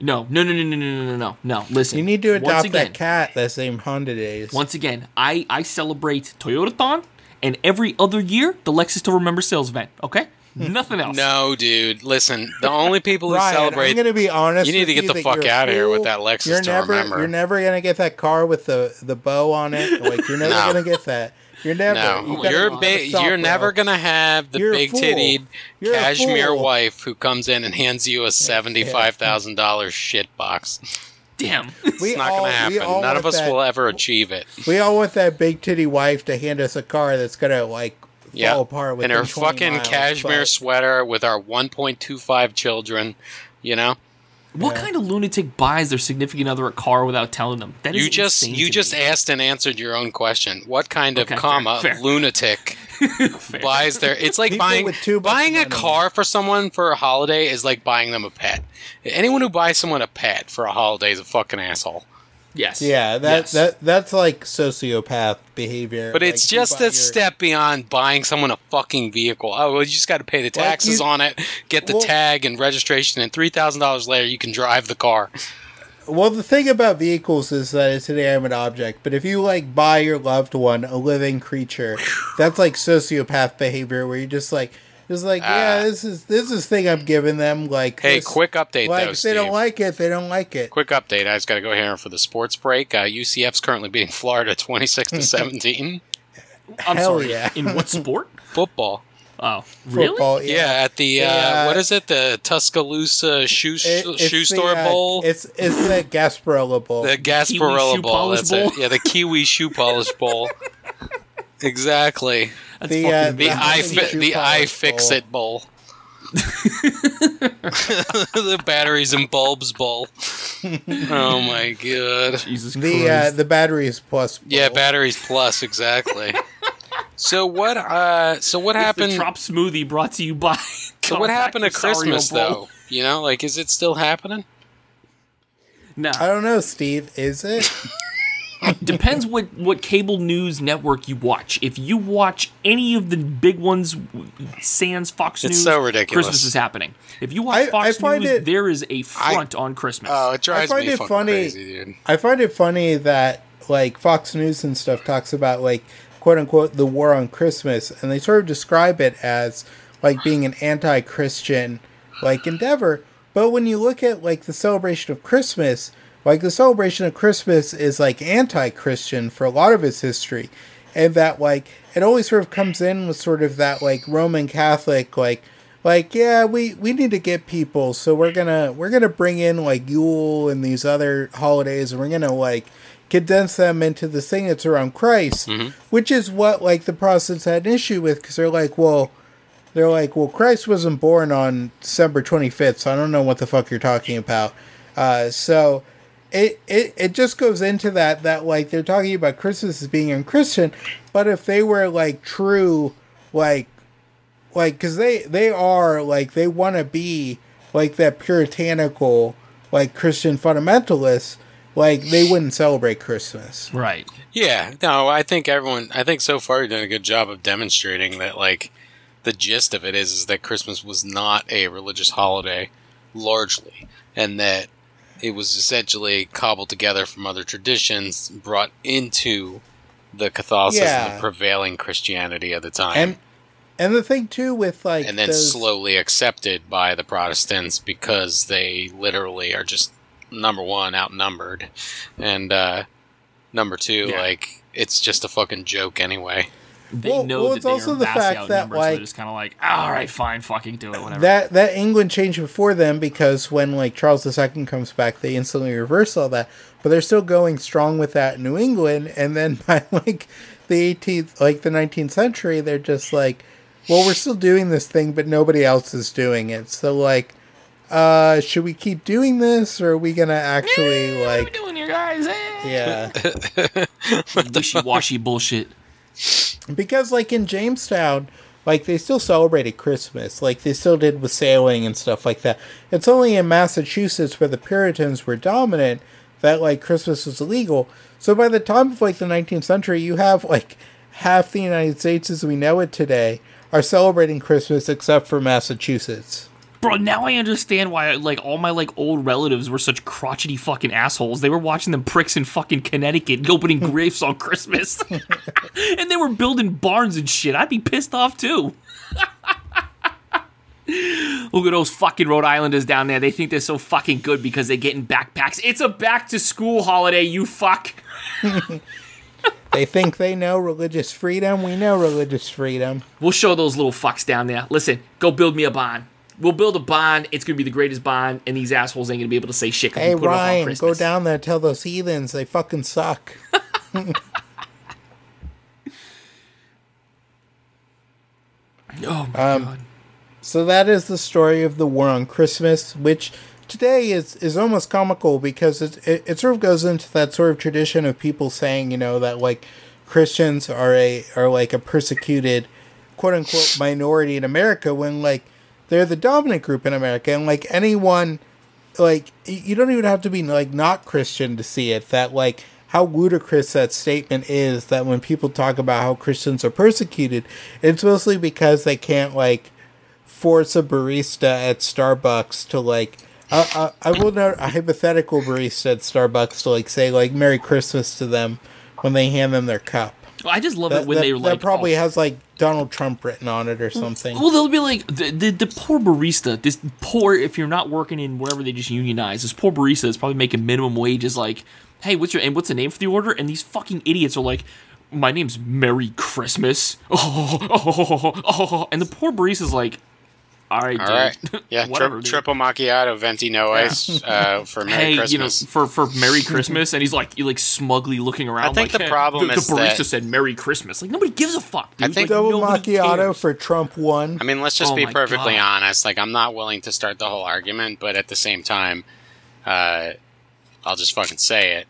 No, no, no, no, no, no, no, no, no, no. Listen. You need to once adopt again, that cat that's named Honda Days. Once again, I I celebrate Toyota Thon, and every other year the Lexus to Remember sales event. Okay, nothing else. No, dude. Listen, the only people who Ryan, celebrate I'm gonna be honest. You need with to get the that fuck you're here with that Lexus You're to never, remember. You're never gonna get that car with the the bow on it. Like you're never No. gonna get that. You're never. No, You you're go ba- you're never gonna have the You're big fool. titted cashmere wife who comes in and hands you a seventy five thousand dollars shit box. Damn. We It's not all- gonna happen. None of us that- will ever achieve it. We all want that big titty wife to hand us a car that's gonna like Yeah, fall apart with and her fucking cashmere sweater with our one point two five children. You know, What kind of lunatic buys their significant other a car without telling them? That is you just you just me. asked and answered your own question. What kind of Okay, fair, comma fair. lunatic buys their? It's like People buying with too buying a car for someone for a holiday is like buying them a pet. Anyone who buys someone a pet for a holiday is a fucking asshole. Yes. Yeah, that Yes. that that's like sociopath behavior. But Like, it's just a your- step beyond buying someone a fucking vehicle. Oh, well, you just got to pay the Like taxes you- on it, get the Well- tag and registration, and three thousand dollars later, you can drive the car. Well, the thing about vehicles is that it's an inanimate object. But if you like buy your loved one a living creature, that's like sociopath behavior, where you're just like, just like, yeah, Ah. this is this is thing I'm giving them. Like, Hey, this- quick update like though, if they don't like it, they don't like it. Quick update. I just got to go here for the sports break. Uh, UCF's currently beating Florida twenty six to seventeen. I'm Hell sorry. yeah. In what sport? Football. Oh, really? Football, Yeah, at the uh, Yeah. what is it? The Tuscaloosa shoe It- it's shoe the, store uh, bowl. It's it's the Gasparilla Bowl. The shoe Gasparilla bowl. polish That's bowl? it. Yeah, the Kiwi shoe polish bowl. exactly. That's The, fucking uh, The The I fi- the I fix bowl. it bowl. the batteries and bulbs bowl. Oh my god. Jesus the uh, the batteries plus. Bowl. Yeah, batteries plus exactly. so what? Uh, so what the happened? Trop Smoothie brought to you by. So what happened to Christmas Bowl. though? You know, like is it still happening? No, I don't know, Steve. Is it? Depends what what cable news network you watch. If you watch any of the big ones, Sans, Fox It's News, so ridiculous. Christmas is happening. If you watch I- Fox I find News, it- there is a front on Christmas. Oh, it drives find me it funny- crazy, dude. I find it funny that like Fox News and stuff talks about like quote unquote the war on Christmas and they sort of describe it as like being an anti-Christian like endeavor. But when you look at like the celebration of Christmas, like the celebration of Christmas is like anti-Christian for a lot of its history. And that like it always sort of comes in with sort of that like Roman Catholic like like yeah we we need to get people so we're gonna we're gonna bring in like yule and these other holidays and we're gonna like condense them into this thing that's around christ which is what like the protestants had an issue with because they're like well they're like, well, Christ wasn't born on December 25th, so I don't know what the fuck you're talking about. Uh, so it, it it just goes into that that like they're talking about Christmas as being unchristian, but if they were like true, like like because they they are like they want to be like that puritanical like Christian fundamentalists, like they wouldn't celebrate Christmas. Right. Yeah, no, I think everyone. I think so far you've done a good job of demonstrating that, like, the gist of it is is that Christmas was not a religious holiday, largely, and that it was essentially cobbled together from other traditions, brought into the Catholicism, Yeah. the prevailing Christianity of the time, And and the thing too with like and then those- slowly accepted by the Protestants because they literally are just number one outnumbered, and uh, number two, Yeah. like it's just a fucking joke anyway. They Well- know well, that it's they also are the vastly fact that, outnumbered, so like- they're just kind of like, all right, fine, fucking do it, whatever. that that England changed before them because when like Charles II comes back, they instantly reverse all that. But they're still going strong with that New England, and then by like the 18th, like the 19th century, they're just like, well, we're still doing this thing, but nobody else is doing it. So like, uh, should we keep doing this, or are we gonna actually like? what are we like, doing here, guys? Eh. yeah? Wishy-washy bullshit. Because like in Jamestown, like they still celebrated Christmas, like they still did wassailing and stuff like that. It's only in Massachusetts where the Puritans were dominant that like Christmas was illegal. So by the time of like the 19th century, you have like half the United States as we know it today are celebrating Christmas except for Massachusetts. Bro, now I understand why like all my like old relatives were such crotchety fucking assholes. They were watching them pricks in fucking Connecticut opening grapes on Christmas. and they were building barns and shit. I'd be pissed off too. Look at those fucking Rhode Islanders down there. They think they're so fucking good because they're getting backpacks. It's a back to school holiday, you fuck. They think they know religious freedom. We know religious freedom. We'll show those little fucks down there. Listen, go build me a barn. We'll build a bond. It's gonna be the greatest bond, and these assholes ain't gonna be able to say shit. Hey we put it on Ryan, go down there tell those heathens they fucking suck. Oh my Um, god. So that is the story of the war on Christmas, which today is is almost comical because it, it it sort of goes into that sort of tradition of people saying, you know, that like Christians are a are like a persecuted quote unquote minority in America when like they're the dominant group in America and like anyone like you don't even have to be like not Christian to see it that like how ludicrous that statement is that when people talk about how Christians are persecuted it's mostly because they can't like force a barista at Starbucks to like I, I, I will know a hypothetical barista at Starbucks to like say like Merry Christmas to them when they hand them their cup. I just love That, it when that- they that like probably oh, has like Donald Trump written on it or mm. something. Well, they'll be like the, the the poor barista. This poor if you're not working in wherever they just unionize. This poor barista is probably making minimum wage. Is like, hey, what's your and what's the name for the order? And these fucking idiots are like, my name's Merry Christmas. Oh, oh, oh, oh. and the poor barista's like, all right, All dude. right, yeah, tri- Whatever, dude. triple macchiato, venti no ice uh, for Merry hey, Christmas. you know, for for Merry Christmas, and he's like, he like smugly looking around. I think like, the "Hey, problem the, is the barista that- said Merry Christmas. Like nobody gives a fuck. Dude. I think- like, Double nobody macchiato cares. for Trump one. I mean, let's just Oh be perfectly God. honest. Like, I'm not willing to start the whole argument, but at the same time, uh, I'll just fucking say it.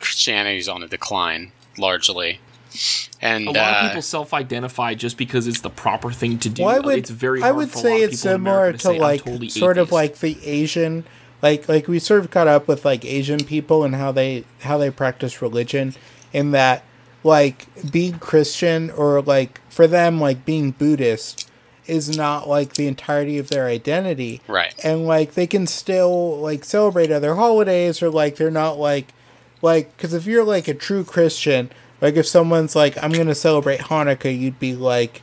Christianity's on a decline, largely. And A lot uh, of people self-identify just because it's the proper thing to do. Well, I would, it's very. I would say it's similar America to say, like totally sort of like the Asian, like like we sort of caught up with like Asian people and how they how they practice religion, in that like being Christian or like for them like being Buddhist is not like the entirety of their identity, Right. And like they can still like celebrate other holidays or like they're not like like because if you're like a true Christian, like if someone's like I'm gonna celebrate Hanukkah, you'd be like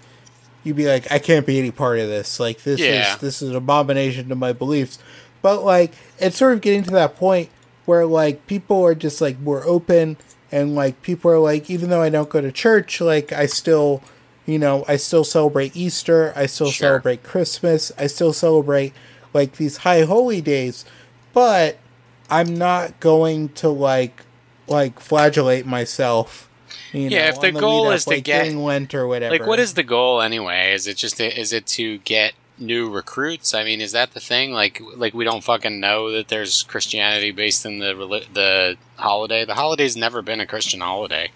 you'd be like, I can't be any part of this. Like this Yeah. is this is an abomination to my beliefs. But like it's sort of getting to that point where like people are just like more open and like people are like, even though I don't go to church, like I still you know, I still celebrate Easter, I still Sure. celebrate Christmas, I still celebrate like these high holy days, but I'm not going to like like flagellate myself You Yeah, if the on goal lead-up, is to get- during Lent or whatever. Like, what is the goal anyway? Is it just is it to get new recruits? I mean, is that the thing? Like, like we don't fucking know that there's Christianity based in the the holiday. The holiday's never been a Christian holiday.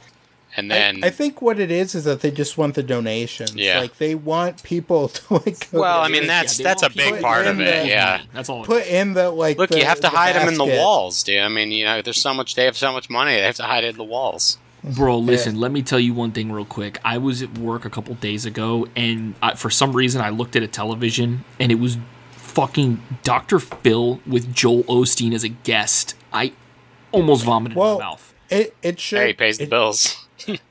And then, I, I think what it is is that they just want the donations. Yeah. Like they want people to like. go well, I mean, that's they that's a big part of it. the- Yeah. That's all. put in the like. Look, the- you have to the hide them in the walls, dude. I mean, you know, there's so much. They have so much money. They have to hide it in the walls. Bro, listen, let me tell you one thing real quick. I was at work a couple days ago, and I, for some reason, I looked at a television, and it was fucking Dr. Phil with Joel Osteen as a guest. I almost vomited Well, in my mouth. It it should. Hey, he pays the it- bills.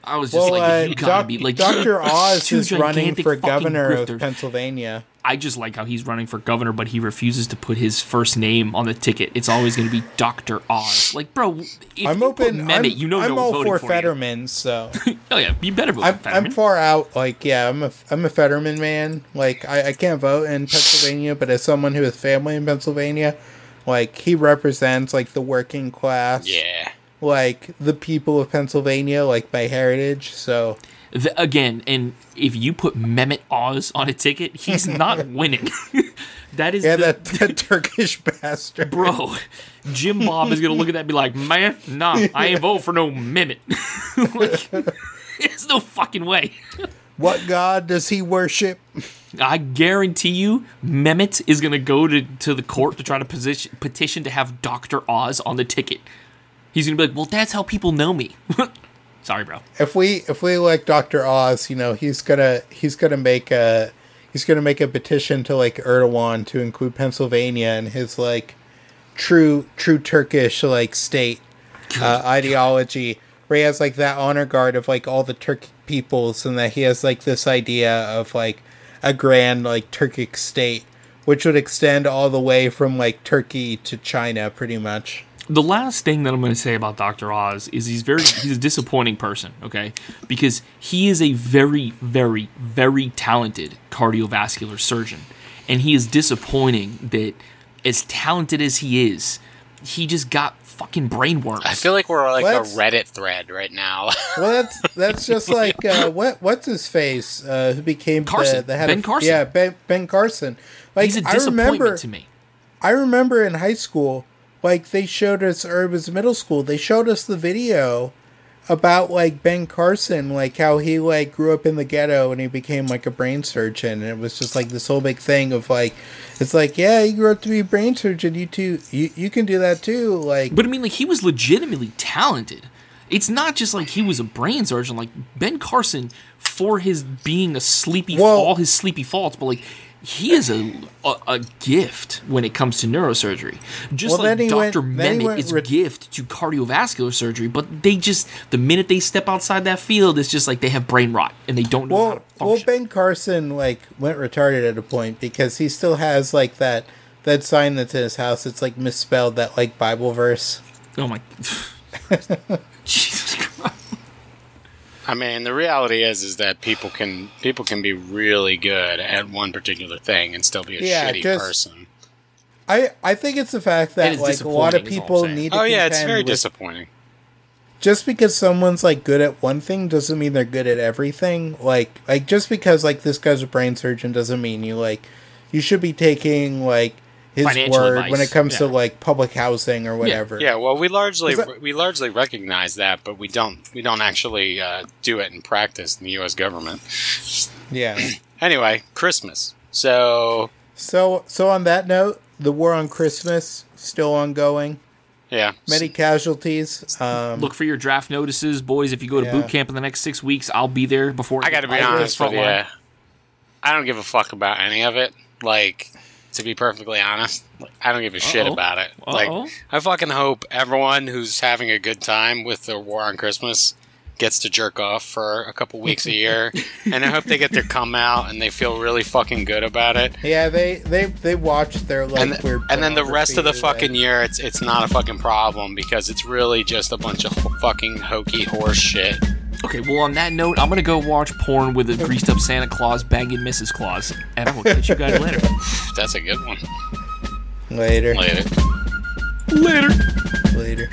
I was just Well, like, uh, you gotta Doc- be like Dr. Oz two is running for fucking governor of. Pennsylvania. I just like how he's running for governor, but he refuses to put his first name on the ticket. It's always going to be Dr. Oz. Like, bro, if I'm you open. put I'm, Mehmet, you know I'm no all voting for, for Fetterman, so. Oh yeah, you better vote I'm, for Fetterman. I'm far out. Like, yeah, I'm a I'm a Fetterman man. Like, I, I can't vote in Pennsylvania, but as someone who has family in Pennsylvania, like he represents like the working class. Yeah. like the people of Pennsylvania, like by heritage. So The, again, and if you put Mehmet Oz on a ticket, he's not winning. that is yeah, the, that, that Turkish bastard. bro. Jim Bob is gonna look at that and be like, "Man, nah, I ain't vote for no Mehmet." like, there's no fucking way. What god does he worship? I guarantee you, Mehmet is gonna go to, to the court to try to position, petition to have Doctor Oz on the ticket. He's gonna be like, "Well, that's how people know me." Sorry, bro. If we if we elect Doctor Oz, you know he's gonna he's gonna make a he's gonna make a petition to like Erdogan to include Pennsylvania in his like true true Turkish like state uh, ideology, where he has like that honor guard of like all the Turkic peoples, and that he has like this idea of like a grand like Turkic state, which would extend all the way from like Turkey to China, pretty much. The last thing that I'm going to say about Dr. Oz is he's very he's a disappointing person, okay? Because he is a very very very talented cardiovascular surgeon and he is disappointing that as talented as he is, he just got fucking brain worms. I feel like we're like Let's- a Reddit thread right now. Well, that's that's just like uh, what what's his face uh, who became Carson. the, the head Ben of Carson. yeah Ben Ben Carson. Like he's a I disappointment remember to me. I remember in high school, like they showed us, was middle school, they showed us the video about like Ben Carson, like how he like grew up in the ghetto and he became like a brain surgeon, and it was just like this whole big thing of like, it's like yeah, he grew up to be a brain surgeon, you too, you you can do that too, like. But I mean, like he was legitimately talented. It's not just like he was a brain surgeon. Like Ben Carson, for his being a sleepy, Well- all his sleepy faults, but like he is a, a a gift when it comes to neurosurgery. Just Well, like he went- Doctor then Mehmet is a ret- gift to cardiovascular surgery. But they just the minute they step outside that field, it's just like they have brain rot and they don't know how Well, to well. Ben Carson like went retarded at a point because he still has like that that sign that's in his house. It's like misspelled that like Bible verse. oh my, Jesus! I mean, the reality is is that people can people can be really good at one particular thing and still be a Yeah, shitty person. I I think it's the fact that like a lot of disappointing, is all I'm people need to Oh yeah, it's very with- disappointing. just because someone's like good at one thing doesn't mean they're good at everything. Like like just because like this guy's a brain surgeon doesn't mean you like you should be taking like his Financial word advice, when it comes to like public housing or whatever. Yeah, well, we largely that- we largely recognize that, but we don't we don't actually uh, do it in practice in the U.S. government. Yeah. Anyway, Christmas. So So so on that note, the war on Christmas still ongoing. yeah, Many casualties. Um, Look for your draft notices, boys. If you go to Yeah. boot camp in the next six weeks, I'll be there before. I got to be honest with front you. I don't give a fuck about any of it. Like, to be perfectly honest, I don't give a shit Uh-oh. about it. Uh-oh. Like, I fucking hope everyone who's having a good time with the war on Christmas gets to jerk off for a couple weeks a year, and I hope they get their come out and they feel really fucking good about it. yeah, they they they watch their like And, weird. and then the rest of the pornography, fucking year, it's it's not a fucking problem because it's really just a bunch of fucking hokey horse shit. Okay, well, on that note, I'm gonna go watch porn with a greased up Santa Claus banging Mrs. Claus, and I will catch you guys later. That's a good one. Later. Later. later. Later.